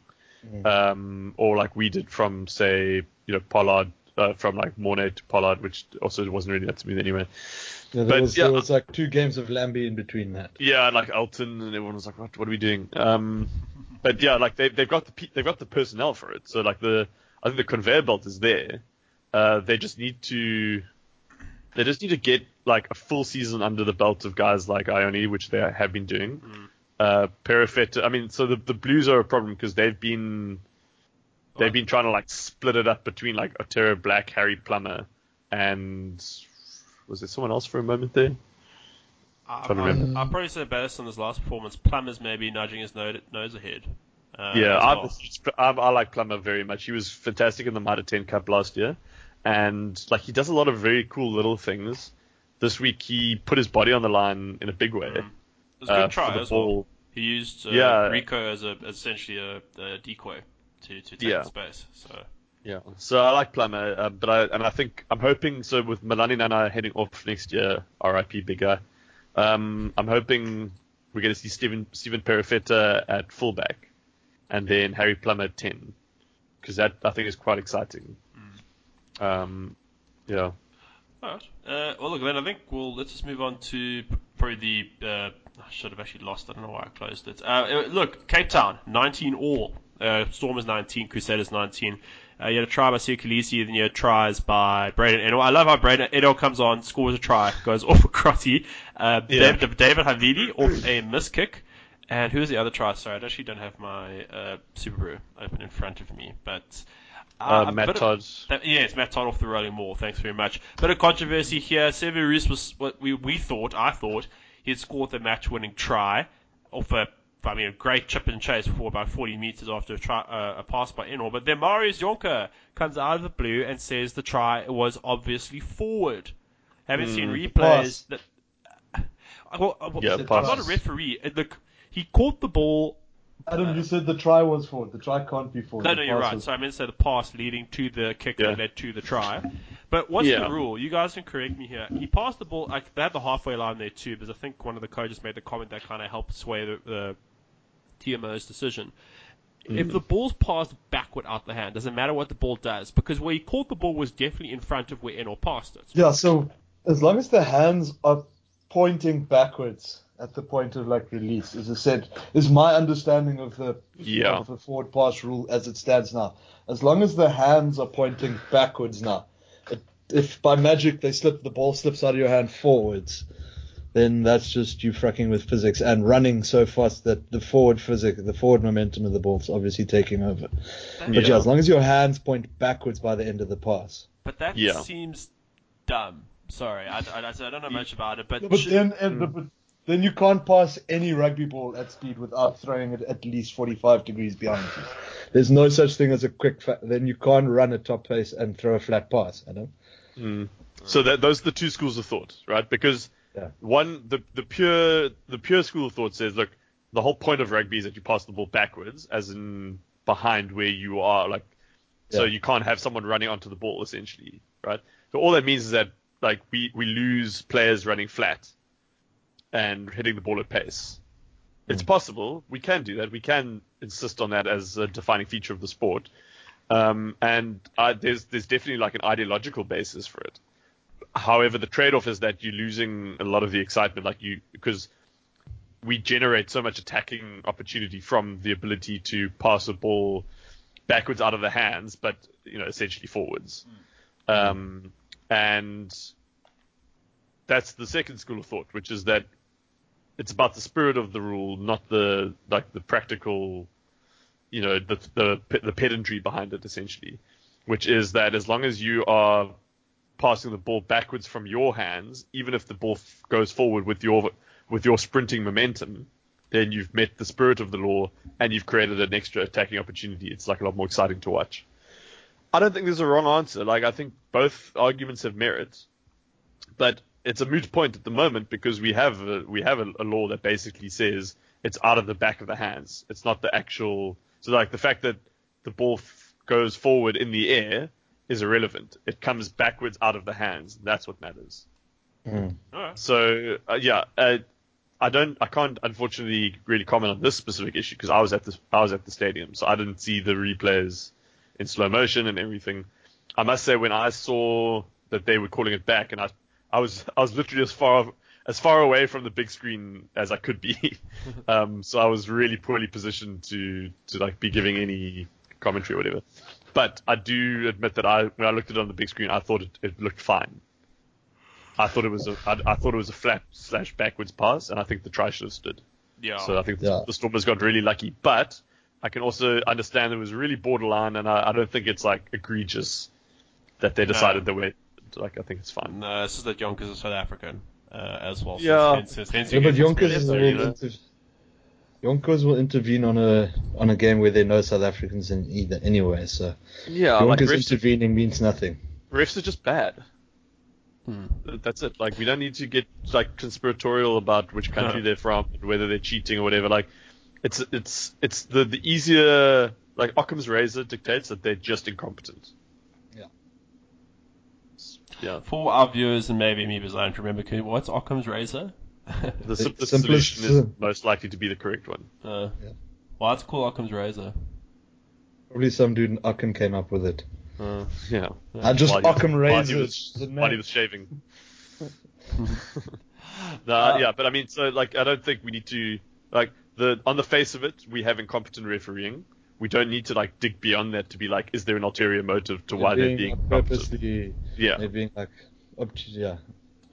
um, or like we did from say you know Pollard uh, from like Morné to Pollard, which also wasn't really that smooth anyway. Yeah, there, But, was, yeah, there was like two games of Lambie in between that. Yeah, and like Elton, and everyone was like, "What? What are we doing?" Um, but yeah, like they they've got the they've got the personnel for it. So like the I think the conveyor belt is there. Uh, they just need to they just need to get like a full season under the belt of guys like Ioane, which they have been doing. Uh, Perofeta, I mean, so the the Blues are a problem because they've been they've been trying to like split it up between like Otere Black, Harry Plummer, and was there someone else for a moment there? I, I. I'll probably say based on his last performance, Plummer's maybe nudging his nose, nose ahead. Uh, yeah, well. I'm, I like Plummer very much. He was fantastic in the Mitre 10 Cup last year, and like he does a lot of very cool little things. This week he put his body on the line in a big way. Mm. It was a good uh, try as well. He used uh, Yeah. Rieko as a essentially a, a decoy to, to take Yeah. the space. So Yeah, so I like Plummer, uh, but I and I think I'm hoping so with Melani Nanai heading off next year, RIP big guy. Um, I'm hoping we're going to see Stephen Steven Perofeta at fullback, and then Harry Plummer at ten, because that I think is quite exciting. Um, yeah, Alright. Uh, well, look, then I think we'll let's just move on to probably the. Uh, I should have actually lost. I don't know why I closed it. Uh, uh, look, Cape Town, 19 all. Uh, Stormers 19, Crusaders 19. Uh, you had a try by Kolisi, then you had tries by Braydon Ennor. I love how Braydon Ennor comes on, scores a try, goes off a crotty. Uh, Yeah. David, David Havili off a miss kick. And who's the other try? Sorry, I actually don't have my uh, SuperBru open in front of me, but. uh, a Matt of- Todd. that, yeah, it's Matt Todd off the rolling ball. Thanks very much. Bit of controversy here. Sevu Reece was what we, we thought, I thought, he had scored the match winning try off a, I mean, a great chip and chase for about 40 metres after a, try, uh, a pass by Ennor. But then Marius Jonker comes out of the blue and says the try was obviously forward. Having seen replays Pass. that. Well, uh, well, Yeah, I'm not a referee. Uh, Look, he caught the ball Adam, you said the try was forward. The try can't be forward. no, The no, you're right. was- So I meant to say the pass leading to the kick Yeah. that led to the try. But what's Yeah. the rule? You guys can correct me here. He passed the ball. Like, they had the halfway line there too, because I think one of the coaches made the comment that kind of helped sway the, the TMO's decision. If Mm. the ball's passed backward out the hand, doesn't matter what the ball does, because where he caught the ball was definitely in front of where Ennor passed it. Yeah, so as long as the hands are pointing backwards at the point of like release, as I said, is my understanding of the Yeah. of the forward pass rule as it stands now. As long as the hands are pointing backwards now, it, if by magic they slip the ball slips out of your hand forwards, then that's just you fucking with physics and running so fast that the forward physics, the forward momentum of the ball's obviously taking over. But yeah, Yeah. as long as your hands point backwards by the end of the pass. But that Yeah. seems dumb. Sorry, I, I, I don't know much about it, but, But should- then, and, mm. but then you can't pass any rugby ball at speed without throwing it at least 45 degrees behind you. There's no such thing as a quick. Fa- then you can't run at top pace and throw a flat pass. I know. Mm. So that those are the two schools of thought, right? Because Yeah. one, the the pure the pure school of thought says, look, the whole point of rugby is that you pass the ball backwards, as in behind where you are, like, so you can't have someone running onto the ball essentially, right? So all that means is that like we we lose players running flat and hitting the ball at pace. It's possible. We can do that. We can insist on that as a defining feature of the sport. Um, and I, there's there's definitely like an ideological basis for it. However, the trade-off is that you're losing a lot of the excitement, like you because we generate so much attacking opportunity from the ability to pass a ball backwards out of the hands, but you know essentially forwards. Um, and that's the second school of thought, which is that it's about the spirit of the rule, not the like the practical, you know, the the the pedantry behind it, essentially, which is that as long as you are passing the ball backwards from your hands, even if the ball f- goes forward with your with your sprinting momentum, then you've met the spirit of the law and you've created an extra attacking opportunity. It's like a lot more exciting to watch. I don't think there's a wrong answer. Like I think both arguments have merit, but it's a moot point at the moment because we have a, we have a, a law that basically says it's out of the back of the hands. It's not the actual. So like the fact that the ball f- goes forward in the air is irrelevant. It comes backwards out of the hands. That's what matters. Alright. So uh, yeah, uh, I don't, I can't unfortunately really comment on this specific issue because I was at the I was at the stadium, so I didn't see the replays in slow motion and everything. I must say when I saw that they were calling it back, and I I was I was literally as far as far away from the big screen as I could be, um, so I was really poorly positioned to to like be giving any commentary or whatever. But I do admit that I when I looked at it on the big screen, I thought it, it looked fine. I thought it was a I, I thought it was a flat slash backwards pass, and I think the try should have stood. Yeah. So I think the, Yeah. the Stormers got really lucky. But I can also understand it was really borderline, and I, I don't think it's like egregious that they decided the way. Like I think it's fine. No, it's just that Jonker's is South African uh, as well. so Yeah. hence- hence- hence Yeah, but get Jonker's conspiracy will there, you know. Inter- Yonkers will intervene on a on a game where there are no South Africans in either anyway. So Yeah, like Yonkers refs, intervening means nothing. refs are just bad. Hmm. That's it. Like we don't need to get like conspiratorial about which country No. they're from, and whether they're cheating or whatever. Like it's it's it's the the easier like Occam's razor dictates that they're just incompetent. Yeah. Yeah. For our viewers and maybe me because I don't remember, what's Occam's razor? The simplest simplest- solution is most likely to be the correct one. uh, Yeah. Why it's called Occam's razor? Probably some dude in Occam came up with it. Uh, Yeah. I just While he was- Occam while razors. was- while he was shaving. no, Uh, yeah, but I mean, so like, I don't think we need to like the on the face of it, we have incompetent refereeing. We don't need to like dig beyond that to be like, is there an ulterior motive to why they're being like, incompetent? purposely. Yeah, They're being like, up yeah,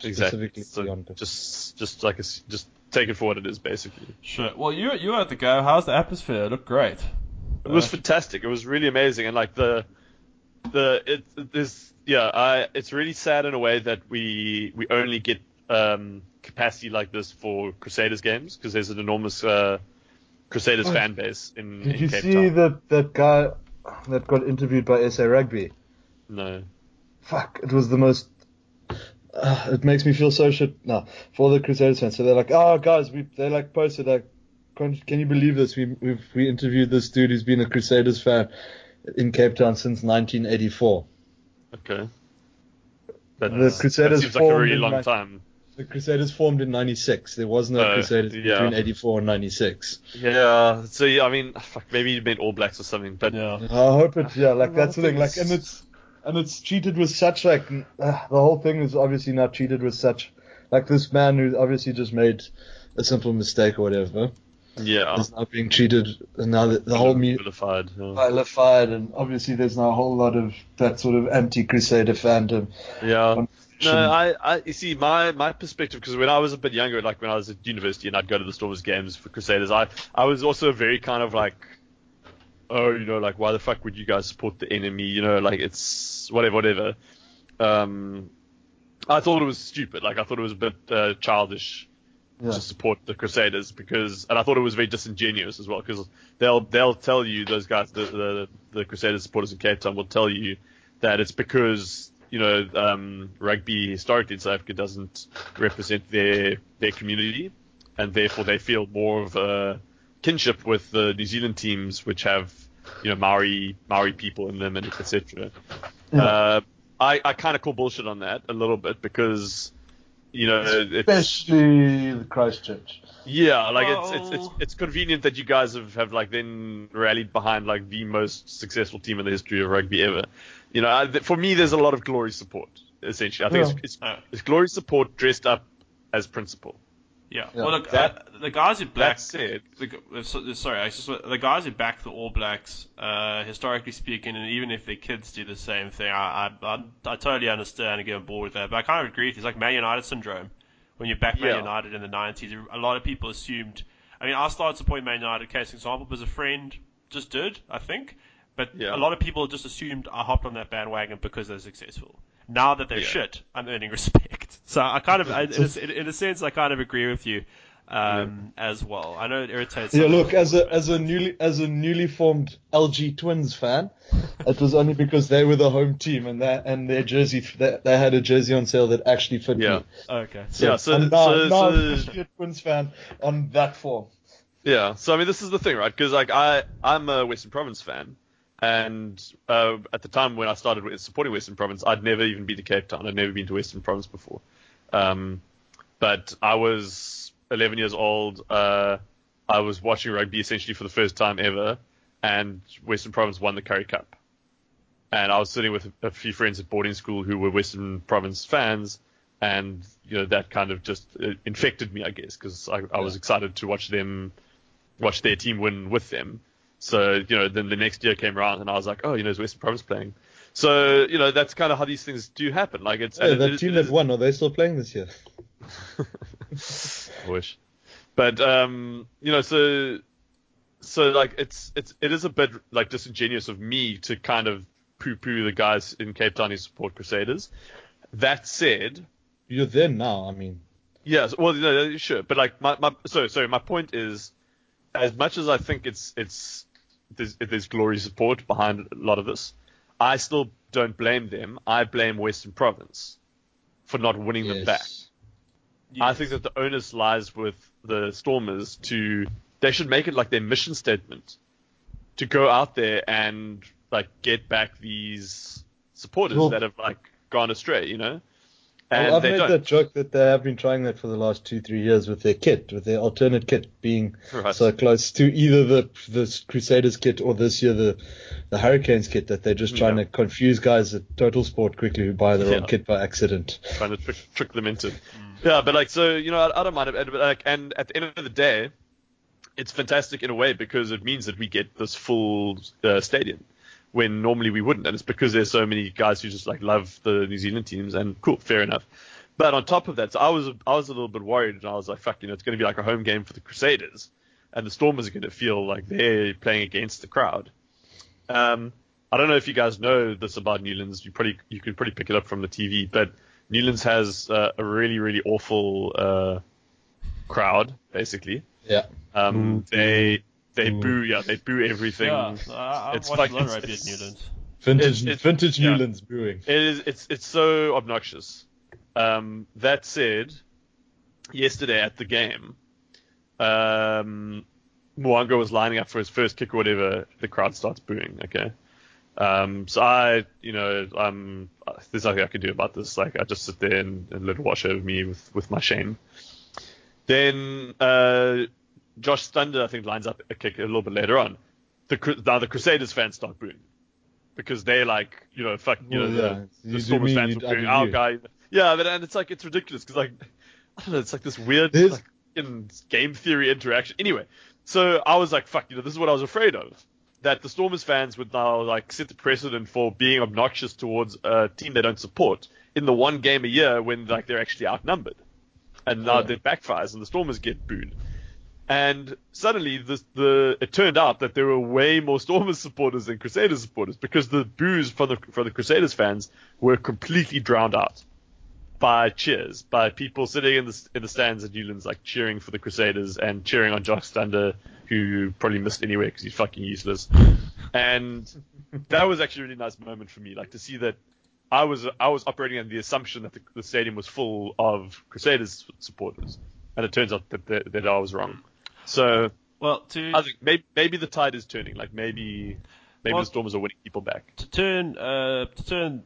exactly. So just, just like, a s just take it for what it is, basically. sure. Well, you you were at the go. How's the atmosphere? It looked great. It was fantastic. It was really amazing, and like the the it it- there's yeah, I it's really sad in a way that we we only get um, capacity like this for Crusaders games because there's an enormous uh, Crusaders Oh. fan base in, Did in you Cape see Town. that that guy that got interviewed by SA Rugby? No. Fuck, it was the most. Uh, it makes me feel so shit now for the Crusaders fans. So they're like, oh guys, we they like posted like, can, can you believe this? We we've, we interviewed this dude who's been a Crusaders fan in Cape Town since 1984. Okay. That, The Crusaders that seems like a really long like- time. The Crusaders formed in '96. There was no Uh, Crusaders yeah. between '84 and '96. Yeah. So yeah, I mean, fuck, maybe you meant All Blacks or something, but Yeah. I hope it. Yeah, like that's the thing. Like, and it's and it's cheated with such like uh, the whole thing is obviously not cheated with such like this man who obviously just made a simple mistake or whatever yeah, is now being treated and now the, the whole media vilified. yeah. vilified and obviously there's now a whole lot of that sort of anti-crusader fandom. Yeah. No, I, I, you see, my, my perspective, because when I was a bit younger, like when I was at university and I'd go to the Stormers games for Crusaders, I, I was also very kind of like, oh, you know, like, why the fuck would you guys support the enemy? You know, like, it's whatever, whatever. Um, I thought it was stupid. Like, I thought it was a bit uh, childish Yeah. to support the Crusaders because, and I thought it was very disingenuous as well because they'll they'll tell you those guys, the the, the Crusaders supporters in Cape Town will tell you that it's because you know um, rugby historically in South Africa doesn't represent their their community, and therefore they feel more of a kinship with the New Zealand teams, which have you know Maori Maori people in them and etc. Yeah. Uh, I I kind of call bullshit on that a little bit because you know it's Especially the Christchurch. yeah, like it's, it's it's it's convenient that you guys have, have like then rallied behind like the most successful team in the history of rugby ever. You know, I, for me, there's a lot of glory support. Essentially, I think Yeah. it's, it's it's glory support dressed up as principle. Yeah. Yeah. Well, look, That- uh, the guys who black. The, sorry, I just the guys who back the All Blacks, uh, historically speaking, and even if their kids do the same thing, I, I, I, I totally understand and get on board with that. But I kind of agree with you. It's like Man United syndrome. When you back Man Yeah. United in the 90s, a lot of people assumed. I mean, I started supporting Man United, case example, because a friend just did, I think. But Yeah. a lot of people just assumed I hopped on that bandwagon because they're successful. Now that they're shit, I'm earning respect. So I kind of, I, in, a, in a sense, I kind of agree with you um, as well. I know it irritates. Yeah, look, as a as a newly as a newly formed LG Twins fan, it was only because they were the home team and that and their jersey they, they had a jersey on sale that actually fit Yeah. me. okay. Yeah, so- I'm now, so- now I'm so- a Twins fan on that form. Yeah, so I mean, this is the thing, right? Because like I, I'm a Western Province fan, and uh, at the time when I started supporting Western Province, I'd never even been to Cape Town. I'd never been to Western Province before. Um, but I was 11 years old. Uh, I was watching rugby essentially for the first time ever, and Western Province won the Currie Cup. And I was sitting with a few friends at boarding school who were Western Province fans, and you know that kind of just uh, infected me, I guess, because I, I was excited to watch them, watch their team win with them. So you know, then the next year came around, and I was like, oh, you know, is Western Province playing? So you know, that's kind of how these things do happen. Like it's and that it- team it that won, are they still playing this year? I wish. But um, you know, so so like it's it's it is a bit like disingenuous of me to kind of poo-poo the guys in Cape Town who support Crusaders. That said, You're there now. I mean, Yes, well, no, sure, but like my, my so sorry, my point is, as much as I think it's it's there's, there's glory support behind a lot of this, I still don't blame them. I blame Western Province for not winning them back. yes. I think that the onus lies with the Stormers to they should make it like their mission statement to go out there and like get back these supporters Well- that have like gone astray, you know. Well, And I've made don't. that joke that they have been trying that for the last two, three years with their kit, with their alternate kit being Right. so close to either the the Crusaders kit or this year the the Hurricanes kit that they're just trying Yeah. to confuse guys at Total Sport quickly who buy the wrong Yeah. kit by accident. trying to trick, trick them into. Yeah, but like so, you know, I, I don't mind it. But like, and at the end of the day, it's fantastic in a way because it means that we get this full uh, stadium when normally we wouldn't, and it's because there's so many guys who just like love the New Zealand teams, and cool, fair enough. But on top of that, so I was I was a little bit worried, and I was like, fuck, you know, it's going to be like a home game for the Crusaders, and the Stormers are going to feel like they're playing against the crowd. Um, I don't know if you guys know this about Newlands. You probably you can pretty pick it up from the TV, but Newlands has uh, a really really awful uh, crowd. Basically, Yeah. um, Boo, they they boo. boo yeah they boo everything. Yeah, I, I've It's watched like- a lot of it's- at it's- Newlands. Vintage It's- it's- vintage yeah. Newlands booing. It is it's it's so obnoxious. Um, that said, yesterday at the game, um, Mo'unga was lining up for his first kick or whatever. The crowd starts booing. Okay. Um, so I, you know, um, there's nothing I can do about this. Like I just sit there and, and let it wash over me with, with my shame. Then uh, Josh Thunder, I think, lines up a kick a little bit later on. The now the Crusaders fans start booing because they're like, you know, fuck, you Well, know, yeah. the, the Stormers mean fans were booing our you. guy. Yeah, but and it's like it's ridiculous because like I don't know, it's like this weird like in game theory interaction. Anyway, so I was like, fuck, you know, this is what I was afraid of. That the Stormers fans would now like set the precedent for being obnoxious towards a team they don't support in the one game a year when like they're actually outnumbered, and now Yeah. that backfires and the Stormers get booed. And suddenly, the, the it turned out that there were way more Stormers supporters than Crusaders supporters because the boos from the from the Crusaders fans were completely drowned out by cheers, by people sitting in the in the stands at Newlands, like cheering for the Crusaders and cheering on Jock Thunder, who probably missed anyway because he's fucking useless. And that was actually a really nice moment for me, like to see that I was I was operating on the assumption that the, the stadium was full of Crusaders supporters, and it turns out that that, that I was wrong. So Well, to I think maybe maybe the tide is turning. Like maybe maybe Well- the Stormers are winning people back. to turn uh, to turn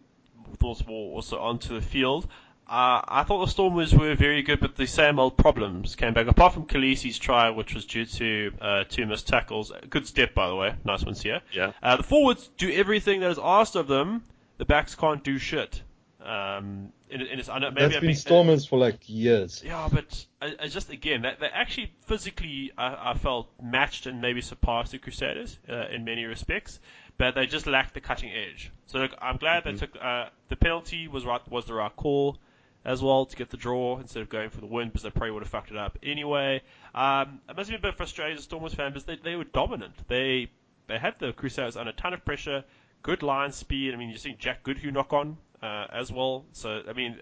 thoughts more also onto the field. Uh, I thought the Stormers were very good, but the same old problems came back. Apart from Kolisi's try, which was due to uh, two missed tackles, good step by the way, nice ones here. Yeah. Uh, the forwards do everything that is asked of them. The backs can't do shit. Um, and, and it's, I know maybe That's I'm been Stormers for like years. yeah, but I, I just again that they actually physically I, I felt matched and maybe surpassed the Crusaders uh, in many respects, but they just lacked the cutting edge. So look, I'm glad they took uh, the penalty was right was the right call as well to get the draw instead of going for the win because they probably would have fucked it up anyway. Um, it must have been a bit frustrating as Stormers fan because they, they were dominant. They they had the Crusaders under a ton of pressure, good line speed. I mean, you're seeing Jack Goodhue knock on uh, as well. So I mean,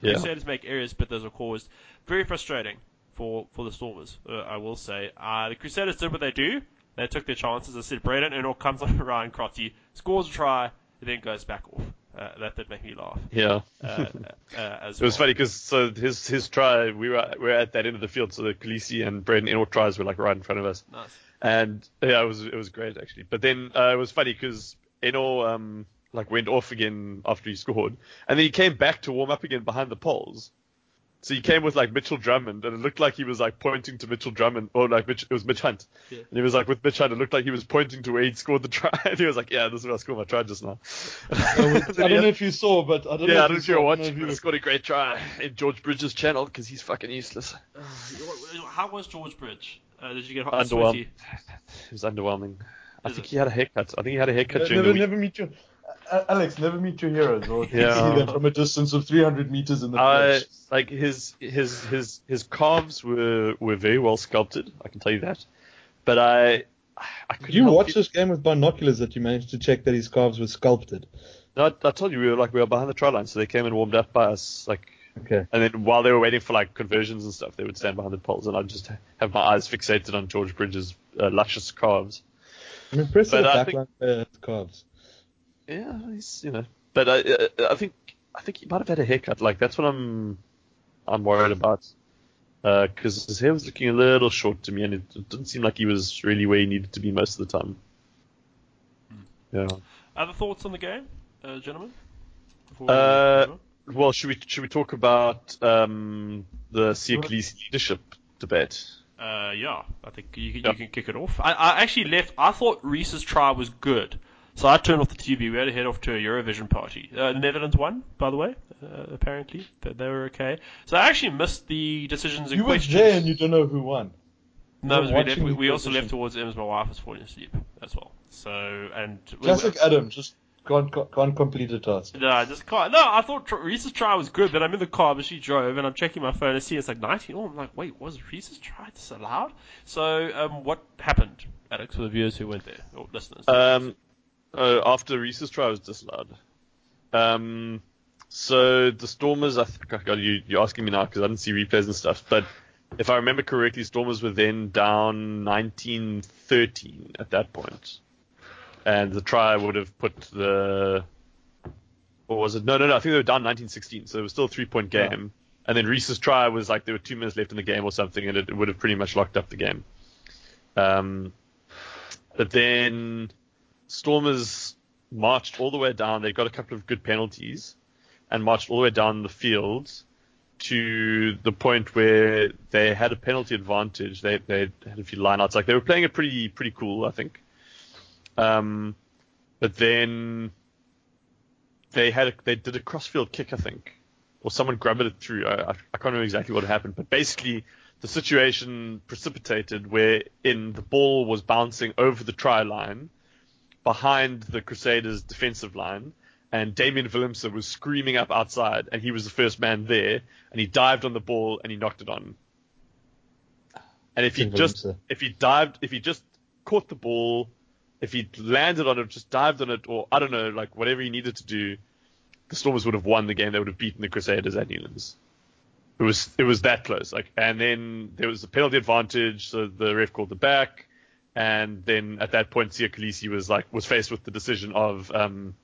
Yeah. Crusaders make errors, but those are caused very frustrating for for the Stormers. Uh, I will say uh, the Crusaders did what they do. They took their chances. I said Braydon Ennor comes on Ryan Crotty, scores a try, and then goes back off. Uh, that did make me laugh. Yeah. Uh, uh, as It was well. funny because so his his try we were we were at that end of the field so the Kolisi and Braydon Ennor tries were like right in front of us Nice. and yeah it was it was great actually but then uh, it was funny because Ennor um like went off again after he scored and then he came back to warm up again behind the poles so he came with like Mitchell Drummond and it looked like he was like pointing to Mitchell Drummond or like Mitch, it was Mitch Hunt Yeah. and he was like with Mitch Hunt it looked like he was pointing to where he'd scored the try and he was like yeah this is where I scored my try just now I don't know if you saw, but I don't know yeah, I if don't know you if you saw. were I don't know watching, if you but were- it's got a great try in George Bridge's channel because he's fucking useless. How was George Bridge? Uh, did you get hot Underwhelmed. It was underwhelming. I think it? he had a haircut. I think he had a haircut during Never, the week. never meet your uh, Alex. Never meet your heroes, or you Yeah. see them from a distance of 300 meters in the I flesh. like his his his his calves were were very well sculpted. I can tell you that. But I I couldn't you watch feel- this game with binoculars that you managed to check that his calves were sculpted? No, I, I told you we were like we were behind the try line, so they came and warmed up by us, like, Okay. and then while they were waiting for like conversions and stuff, they would stand behind the poles, and I'd just have my eyes fixated on George Bridge's uh, luscious calves. I'm impressed But that I the think- backline player has calves. Yeah, he's you know, but I, I, I think I think he might have had a haircut. Like that's what I'm I'm worried about. Because his hair was looking a little short to me, and it, it didn't seem like he was really where he needed to be most of the time. Yeah. Other thoughts on the game, uh, gentlemen? We Uh. Well, should we should we talk about um, the Siya Kolisi leadership debate? Uh, yeah, I think you, can Yeah. you can kick it off. I, I actually left. I thought Reece's try was good, so I turned off the TV. We had to head off to a Eurovision party. Uh, the Netherlands won, by the way. Uh, apparently, that they were okay. So I actually missed the decisions and You were questions. there and you don't know who won. no, we, left, we, we also left towards Emma's. My wife was falling asleep as well. So and we- Adam, just can't, can't complete a task. No, I just can't. No, I thought Reece's try was good. Then I'm in the car, but she drove, and I'm checking my phone and see it's like 19. Oh, I'm like, wait, was Reece's try this allowed? So, um, what happened, Alex, for the viewers who went there or listeners? Um, uh, after Reece's try was disallowed. Um, so the Stormers, I think, oh God, you, you're asking me now because I didn't see replays and stuff, but if I remember correctly, Stormers were then down 1913 at that point. And the try would have put the, what was it? No, no, no, I think they were down 1916, so it was still a three point game. And then Reece's try was like there were two minutes left in the game or something, and it, it would have pretty much locked up the game. Um, but then Stormers marched all the way down. They got a couple of good penalties and marched all the way down the field to the point where they had a penalty advantage. They they had a few lineouts. Like they were playing it pretty pretty cool, I think. Um, but then they had a, they did a crossfield kick, I think, or someone grabbed it through. I, I, I can't remember exactly what happened, but basically the situation precipitated wherein the ball was bouncing over the try line behind the Crusaders' defensive line, and Damian Willemse was screaming up outside, and he was the first man there, and he dived on the ball and he knocked it on. And if he just if he dived if he just caught the ball, if he landed on it, just dived on it, or I don't know, like whatever he needed to do, the Stormers would have won the game. They would have beaten the Crusaders at Newlands. It was it was that close. Like, and then there was a penalty advantage, so the ref called the back. And then at that point, Siya Kolisi was like was faced with the decision of um,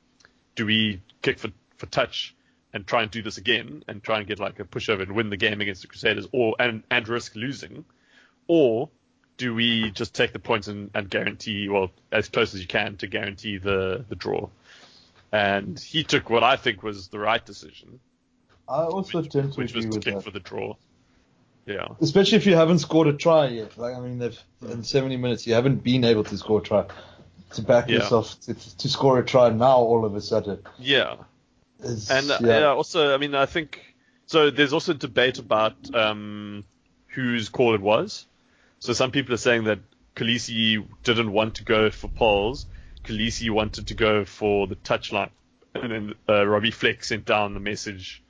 do we kick for for touch and try and do this again and try and get like a pushover and win the game against the Crusaders, or and and risk losing, or do we just take the points and, and guarantee well as close as you can to guarantee the the draw? And he took what I think was the right decision, I also tend to which was to kick that. for the draw. Yeah. Especially if you haven't scored a try yet. Like I mean, they've in 70 minutes you haven't been able to score a try. To back Yeah. yourself to, to score a try now, all of a sudden, Yeah. is, And uh, yeah. also, I mean, I think so. There's also debate about um, whose call it was. So some people are saying that Kolisi didn't want to go for polls. Kolisi wanted to go for the touchline, and then uh, Robbie Fleck sent down the message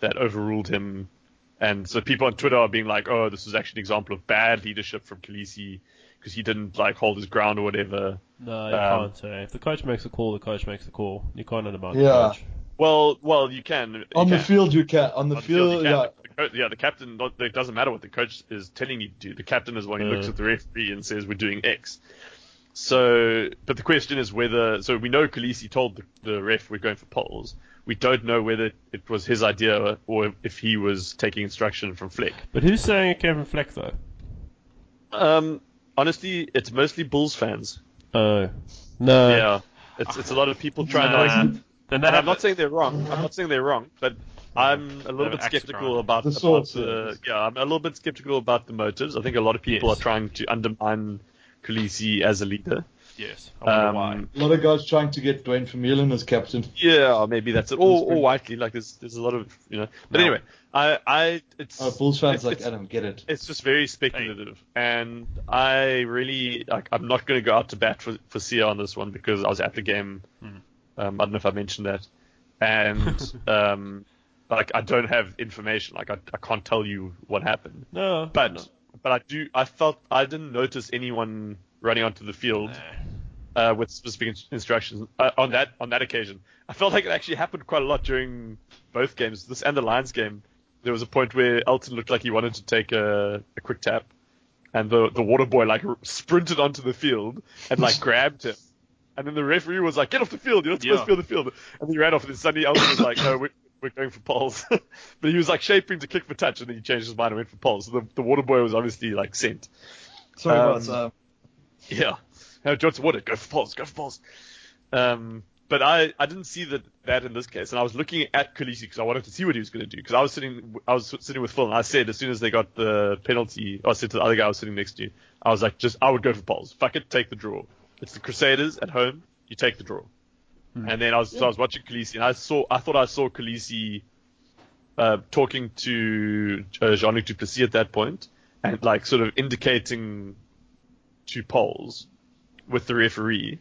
that overruled him. And so people on Twitter are being like, "Oh, this was actually an example of bad leadership from Kolisi because he didn't like hold his ground or whatever." no, you um, can't say. If the coach makes a call, the coach makes a call. You can't undermine Yeah. the coach. Well, well, you can you on the field you can. On the On the field, you can. yeah. The co- yeah, the captain. It doesn't matter what the coach is telling you to do. The captain is the one who looks Uh. at the referee and says we're doing X. So, but the question is whether. So we know Kolisi told the, the ref we're going for polls. We don't know whether it was his idea or if he was taking instruction from Fleck. But who's saying it came from Fleck though? Um, honestly, it's mostly Bulls fans. Oh, no. yeah, it's it's a lot of people trying Nah. to. Then they And I'm not saying they're wrong. I'm not saying they're wrong, but I'm a little They're bit skeptical ground. about, The about source, the yeah. I'm a little bit skeptical about the motives. I think a lot of people Yes. are trying to undermine Kolisi as a leader. Yes, I wonder Um, why. A lot of guys trying to get Duane Vermeulen as captain. Yeah, maybe that's it. Or, That's or Whiteley. Like there's there's a lot of you know. But No. anyway, I I it's Uh, Bulls fans it's, like it's, Adam get it. it's just very speculative, and I really like. I'm not going to go out to bat for for Siya on this one because I was at the game. Hmm. Um, I don't know if I mentioned that, and um, like I don't have information. Like I, I can't tell you what happened, No, but no. but I do. I felt I didn't notice anyone running onto the field Nah. uh, with specific instructions uh, on that on that occasion. I felt like it actually happened quite a lot during both games, this and the Lions game. There was a point where Elton looked like he wanted to take a, a quick tap, and the the water boy like r- sprinted onto the field and like grabbed him. And then the referee was like, "Get off the field! You're not supposed Yeah. to be on the field." And he ran off, and then suddenly Elton was like, "No, we're, we're going for poles." but he was like shaping to kick for touch, and then he changed his mind and went for poles. So the, the water boy was obviously like sent. Sorry Um, about um, Yeah. No, Johnson Woodard, go for balls, go for balls. Um, but I, I didn't see that, that in this case, and I was looking at Kolisi because I wanted to see what he was going to do. Because I was sitting, I was sitting with Phil, and I said as soon as they got the penalty, I said to the other guy I was sitting next to, I was like, just I would go for poles. Fuck it, take the draw. It's the Crusaders at home. You take the draw. And then I was, so I was watching Kolisi, and I saw, I thought I saw Kolisi uh, talking to uh, Jean-Luc du Plessis at that point, and like sort of indicating to polls with the referee,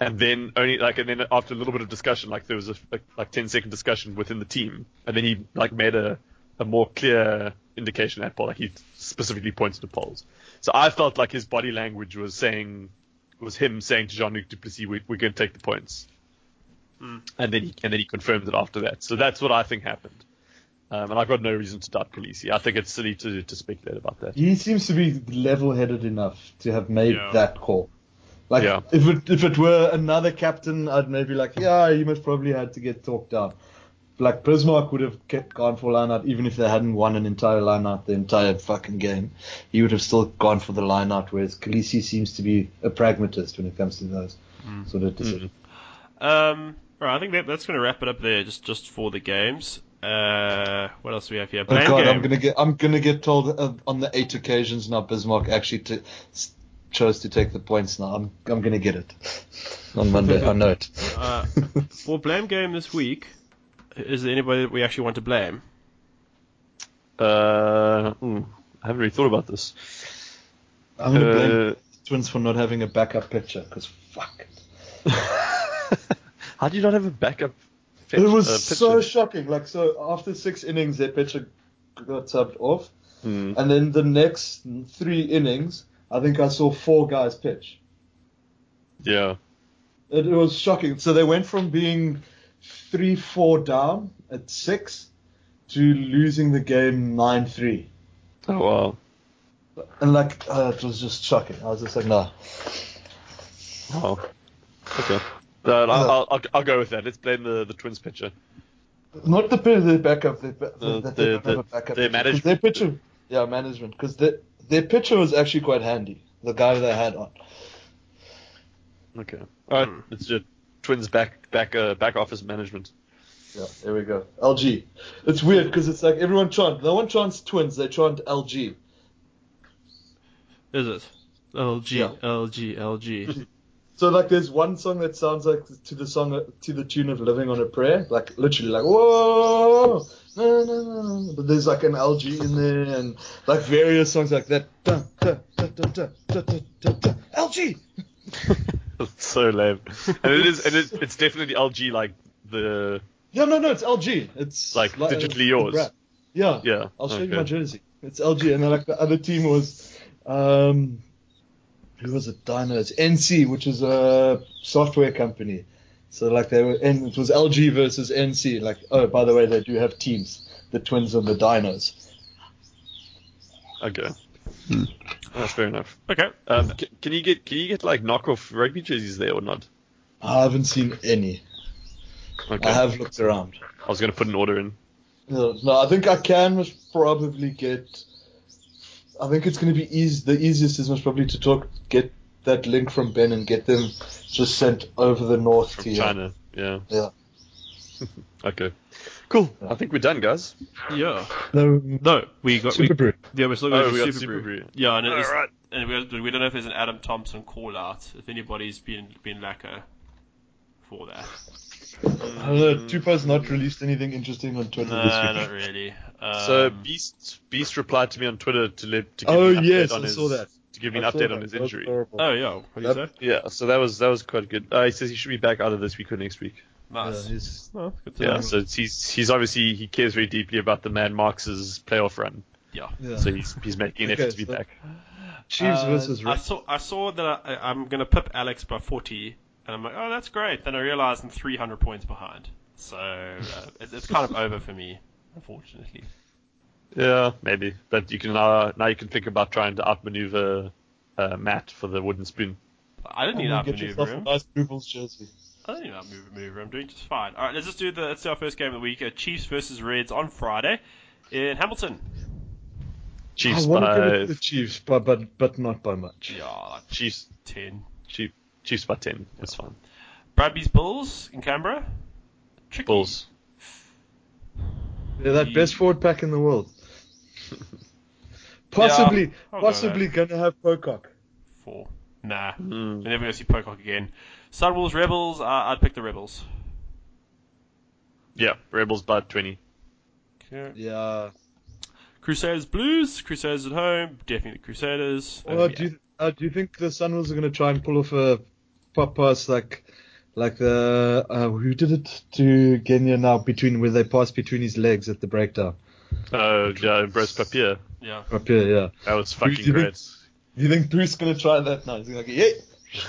and then only like, and then after a little bit of discussion, like there was a, a like 10 second discussion within the team, and then he like made a, a more clear indication at Paul, like he specifically points to polls. So I felt like his body language was saying, was him saying to Jean-Luc du Plessis, we, we're going to take the points. Hmm. And then he and then he confirmed it after that. So that's what I think happened. Um, and I've got no reason to doubt Kolisi. I think it's silly to, to speculate about that. he seems to be level-headed enough to have made Yeah. that call. Like Yeah. if it if it were another captain, I'd maybe like, yeah, he must probably had to get talked down. Like Bismarck would have kept gone for line out even if they hadn't won an entire line out the entire fucking game. He would have still gone for the line out, whereas Kolisi seems to be a pragmatist when it comes to those sort of decisions. Um, all right, I think that, that's going to wrap it up there, just just for the games. Uh, what else do we have here? Oh God, game. I'm gonna get I'm gonna get told uh, on the eight occasions now Bismarck actually t- s- chose to take the points. Now I'm I'm gonna get it on Monday. I know it. Uh, for blame game this week, is there anybody that we actually want to blame? Uh, ooh, I haven't really thought about this. I'm gonna blame Uh, the Twins for not having a backup pitcher because fuck. How do you not have a backup? It was uh, so shocking. Like so, after six innings, their pitcher got subbed off, Hmm. and then the next three innings, I think I saw four guys pitch. Yeah. It, it was shocking. So they went from being three four down at six to losing the game nine three, Oh wow. and like uh, it was just shocking. I was just like, nah. Wow. Okay. No, I'll, I'll, I'll, I'll go with that. Let's blame the, the Twins pitcher. Not the pitcher, the backup. The, the, The- they the- the- backup. their management. Their pitcher, yeah, management. Because their their pitcher was actually quite handy. The guy they had on. Okay. All right. Hmm. It's just Twins back back uh, back office management. Yeah, there we go. LG. It's weird because it's like everyone chant. No one chants twins. They chant LG. Is it? LG, Yeah. LG, LG. So like, there's one song that sounds like to the song to the tune of "Living on a Prayer," like literally like whoa, no, no, no, no. But there's like an LG in there and like various songs like that. Dun, dun, dun, dun, dun, dun, dun, dun, dun. LG. It's so lame. And it is, and it's, it's definitely LG like the Yeah, no, no, it's LG. It's Like, uh, digitally yours. brand. Yeah, yeah. I'll show you my jersey. It's LG, and then like the other team was, um, who was it? Dinos, NC, which is a software company. So like they were, and it was LG versus NC. Like, oh, by the way, they do have teams, the Twins and the Dinos. Okay. That's fair enough. Okay. Um, can, can you get can you get like knockoff rugby jerseys there or not? I haven't seen any. Okay. I have looked around. I was gonna put an order in. No, no, I think I can most probably get. I think it's going to be easy. The easiest is most probably to talk, get that link from Ben and get them just sent over the north From to you. China. Yeah. Yeah. Okay. Cool. I think we're done, guys. Yeah. No, No, we got. We, SuperBru. yeah, we're still Oh, going we to got Super, SuperBru. Brew. Yeah, and, it's, Alright. and we, we don't know if there's an Adam Thompson call out. If anybody's been been lacquer for that. I don't know. Tupa's not released anything interesting on Twitter Nah, this week. not really. Um, So Beast Beast replied to me on Twitter to let to give Oh me an update yes, on I his saw that. to give me an I saw update that. on his injury. horrible. Oh yeah, what do you That- say? Yeah, so that was that was quite good. Uh, he says he should be back either this week or next week. Nice. Yeah, he's- Oh, good to Yeah, so he's he's obviously he cares very deeply about the man Marx's playoff run. Yeah. yeah. So he's he's making an Okay, effort to be so- back. Chiefs Uh, versus I saw I saw that I, I'm going to pip Alex by 40, and I'm like, oh, that's great. Then I realize I'm 300 points behind. So uh, it's, it's kind of over for me, unfortunately. Yeah, maybe. But you can now now you can think about trying to outmaneuver uh, Matt for the wooden spoon. I didn't need And to outmaneuver him. nice Blue jersey. I don't need to outmaneuver him. I'm doing just fine. All right, let's just do the. Let's do our first game of the week: uh, Chiefs versus Reds on Friday in Hamilton. Chiefs I want to give it by to the Chiefs, but but but not by much. Yeah, like Chiefs 10. Chief, Chiefs by ten. That's fine. Brumbies Bulls in Canberra. Tricky. Bulls. They're that best forward pack in the world. Possibly, I'll go possibly gonna have Pocock. Four. Nah. Mm. We're never going to see Pocock again. Sunwolves, Rebels. Uh, I'd pick the Rebels. Yeah, Rebels by twenty. Okay. Yeah. Crusaders, Blues. Crusaders at home. Definitely the Crusaders. Well, do you, uh, do you think the Sunwolves are gonna try and pull off a pop pass like like the uh, who did it to Genya now between where they passed between his legs at the breakdown? Uh, yeah, Bruce Papier. yeah. Up here, yeah. That was do fucking you think- great. Do you think Bruce gonna try that now? He's like, yeah.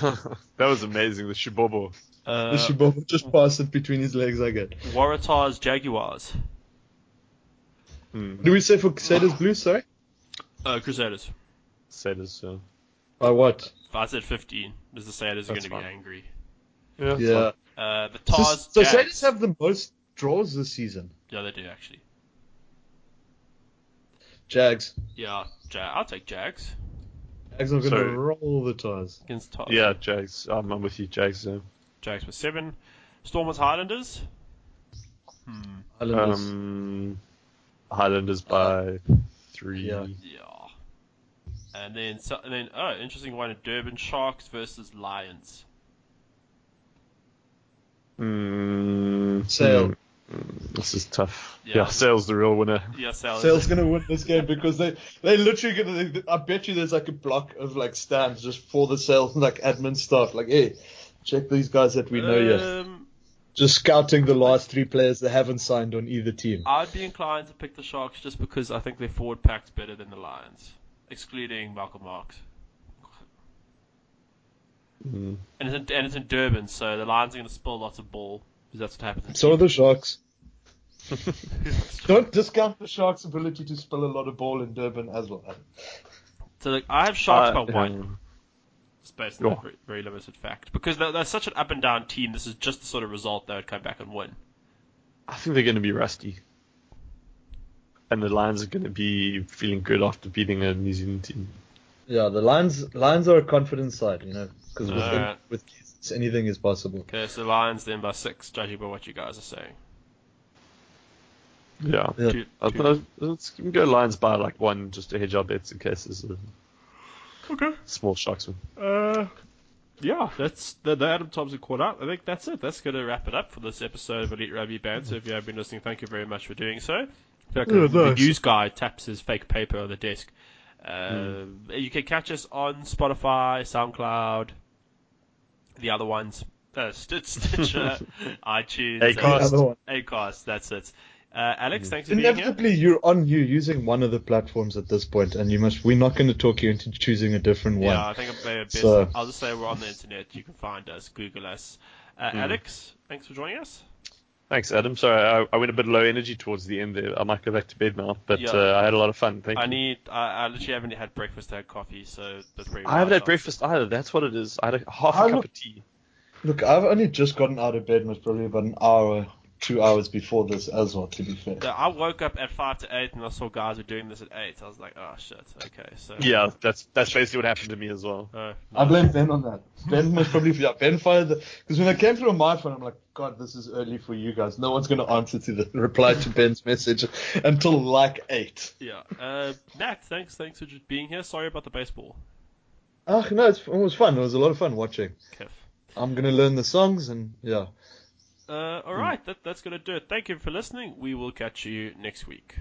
that was amazing. The Shibobo. Uh, the Shibobo just passed it between his legs. I get. Waratahs, Jaguars. Mm. Do we say for Crusaders Blue? Sorry. Uh, Crusaders. Sailors. Uh, By what? If I said 15, the Crusaders are going to be angry. yeah. that's Yeah. Uh, the So, Tahs, so Jags. Crusaders have the most draws this season. Yeah, they do actually. Jags. Yeah, Jag. I'll take Jags Jags are gonna roll the ties. against Tahs. Yeah, Jags. Um, I'm with you, Jags. Yeah. Jags with seven. Stormers, Highlanders. Hmm. Islanders. Um, Highlanders by three. yeah. Yeah. And then, so, and then, oh, interesting one: Durban Sharks versus Lions. Mm, Sale. mm, this is tough. Yeah. Yeah, Sale's the real winner. Yeah, Sale. Sale's gonna win this game because they they literally gonna. They, I bet you there's like a block of like stands just for the sales like admin staff. Like, hey, check these guys that we know yet. Um, Just scouting the last three players that haven't signed on either team. I'd be inclined to pick the Sharks just because I think their forward pack's better than the Lions, excluding Malcolm Marx. Mm. And it's in, and it's in Durban, so the Lions are going to spill lots of ball because that's what happens. So are the Sharks. Don't discount the Sharks' ability to spill a lot of ball in Durban as well. so like, I have Sharks Uh, by one, um, just based on that on. very, very limited fact. Because they're, they're such an up and down team. This is just the sort of result they would come back and win. I think they're going to be rusty. And the Lions are going to be feeling good after beating a New Zealand team. Yeah, the Lions Lions are a confident side, you know, because with, Alright. with kids, anything is possible. Okay, so Lions then by six, judging by what you guys are saying. Yeah. Yeah. Two- two- Let's go Lions by like one just to hedge our bets in case there's a Okay. small sharks win. Uh, yeah, that's the, the Adam Thompson caught up. I think that's it. That's going to wrap it up for this episode of Elite Rugby Band. So if you have been listening, thank you very much for doing so. I feel like Yeah, the, the news guy taps his fake paper on the desk. Uh, You can catch us on Spotify, SoundCloud, the other ones, uh, Stitch, Stitcher, iTunes, Acast. The other one. Acast. That's it. Uh, Alex, thanks for being here. Inevitably, you're on you using one of the platforms at this point, and you must. We're not going to talk you into choosing a different one. Yeah, I think I'm best. So- I'll just say we're on the internet. You can find us, Google us. Uh, Hmm. Alex, thanks for joining us. Thanks, Adam. Sorry, I, I went a bit low energy towards the end there. I might go back to bed now, but Yeah. uh, I had a lot of fun. Thank I you. need. I, I literally haven't had breakfast. I had coffee, so that's very. I haven't had breakfast either. That's what it is. I had a, half a I cup of tea. Look, I've only just gotten out of bed, most probably about an hour, two hours before this as well. To be fair. So I woke up at five to eight, and I saw guys were doing this at eight. I was like, oh shit. Okay, so. Yeah, that's that's basically what happened to me as well. Uh, I blame Ben on that. Ben was probably yeah, Ben fired the because when I came through on my phone, I'm like, God, this is early for you guys. No one's going to answer to the reply to Ben's message until like eight. yeah. Uh, Nat, thanks. Thanks for just being here. Sorry about the baseball. Ah, no, it's, it was fun. It was a lot of fun watching. Kev. I'm going to learn the songs and yeah. Uh, all right. That, that's gonna do it. Thank you for listening. We will catch you next week.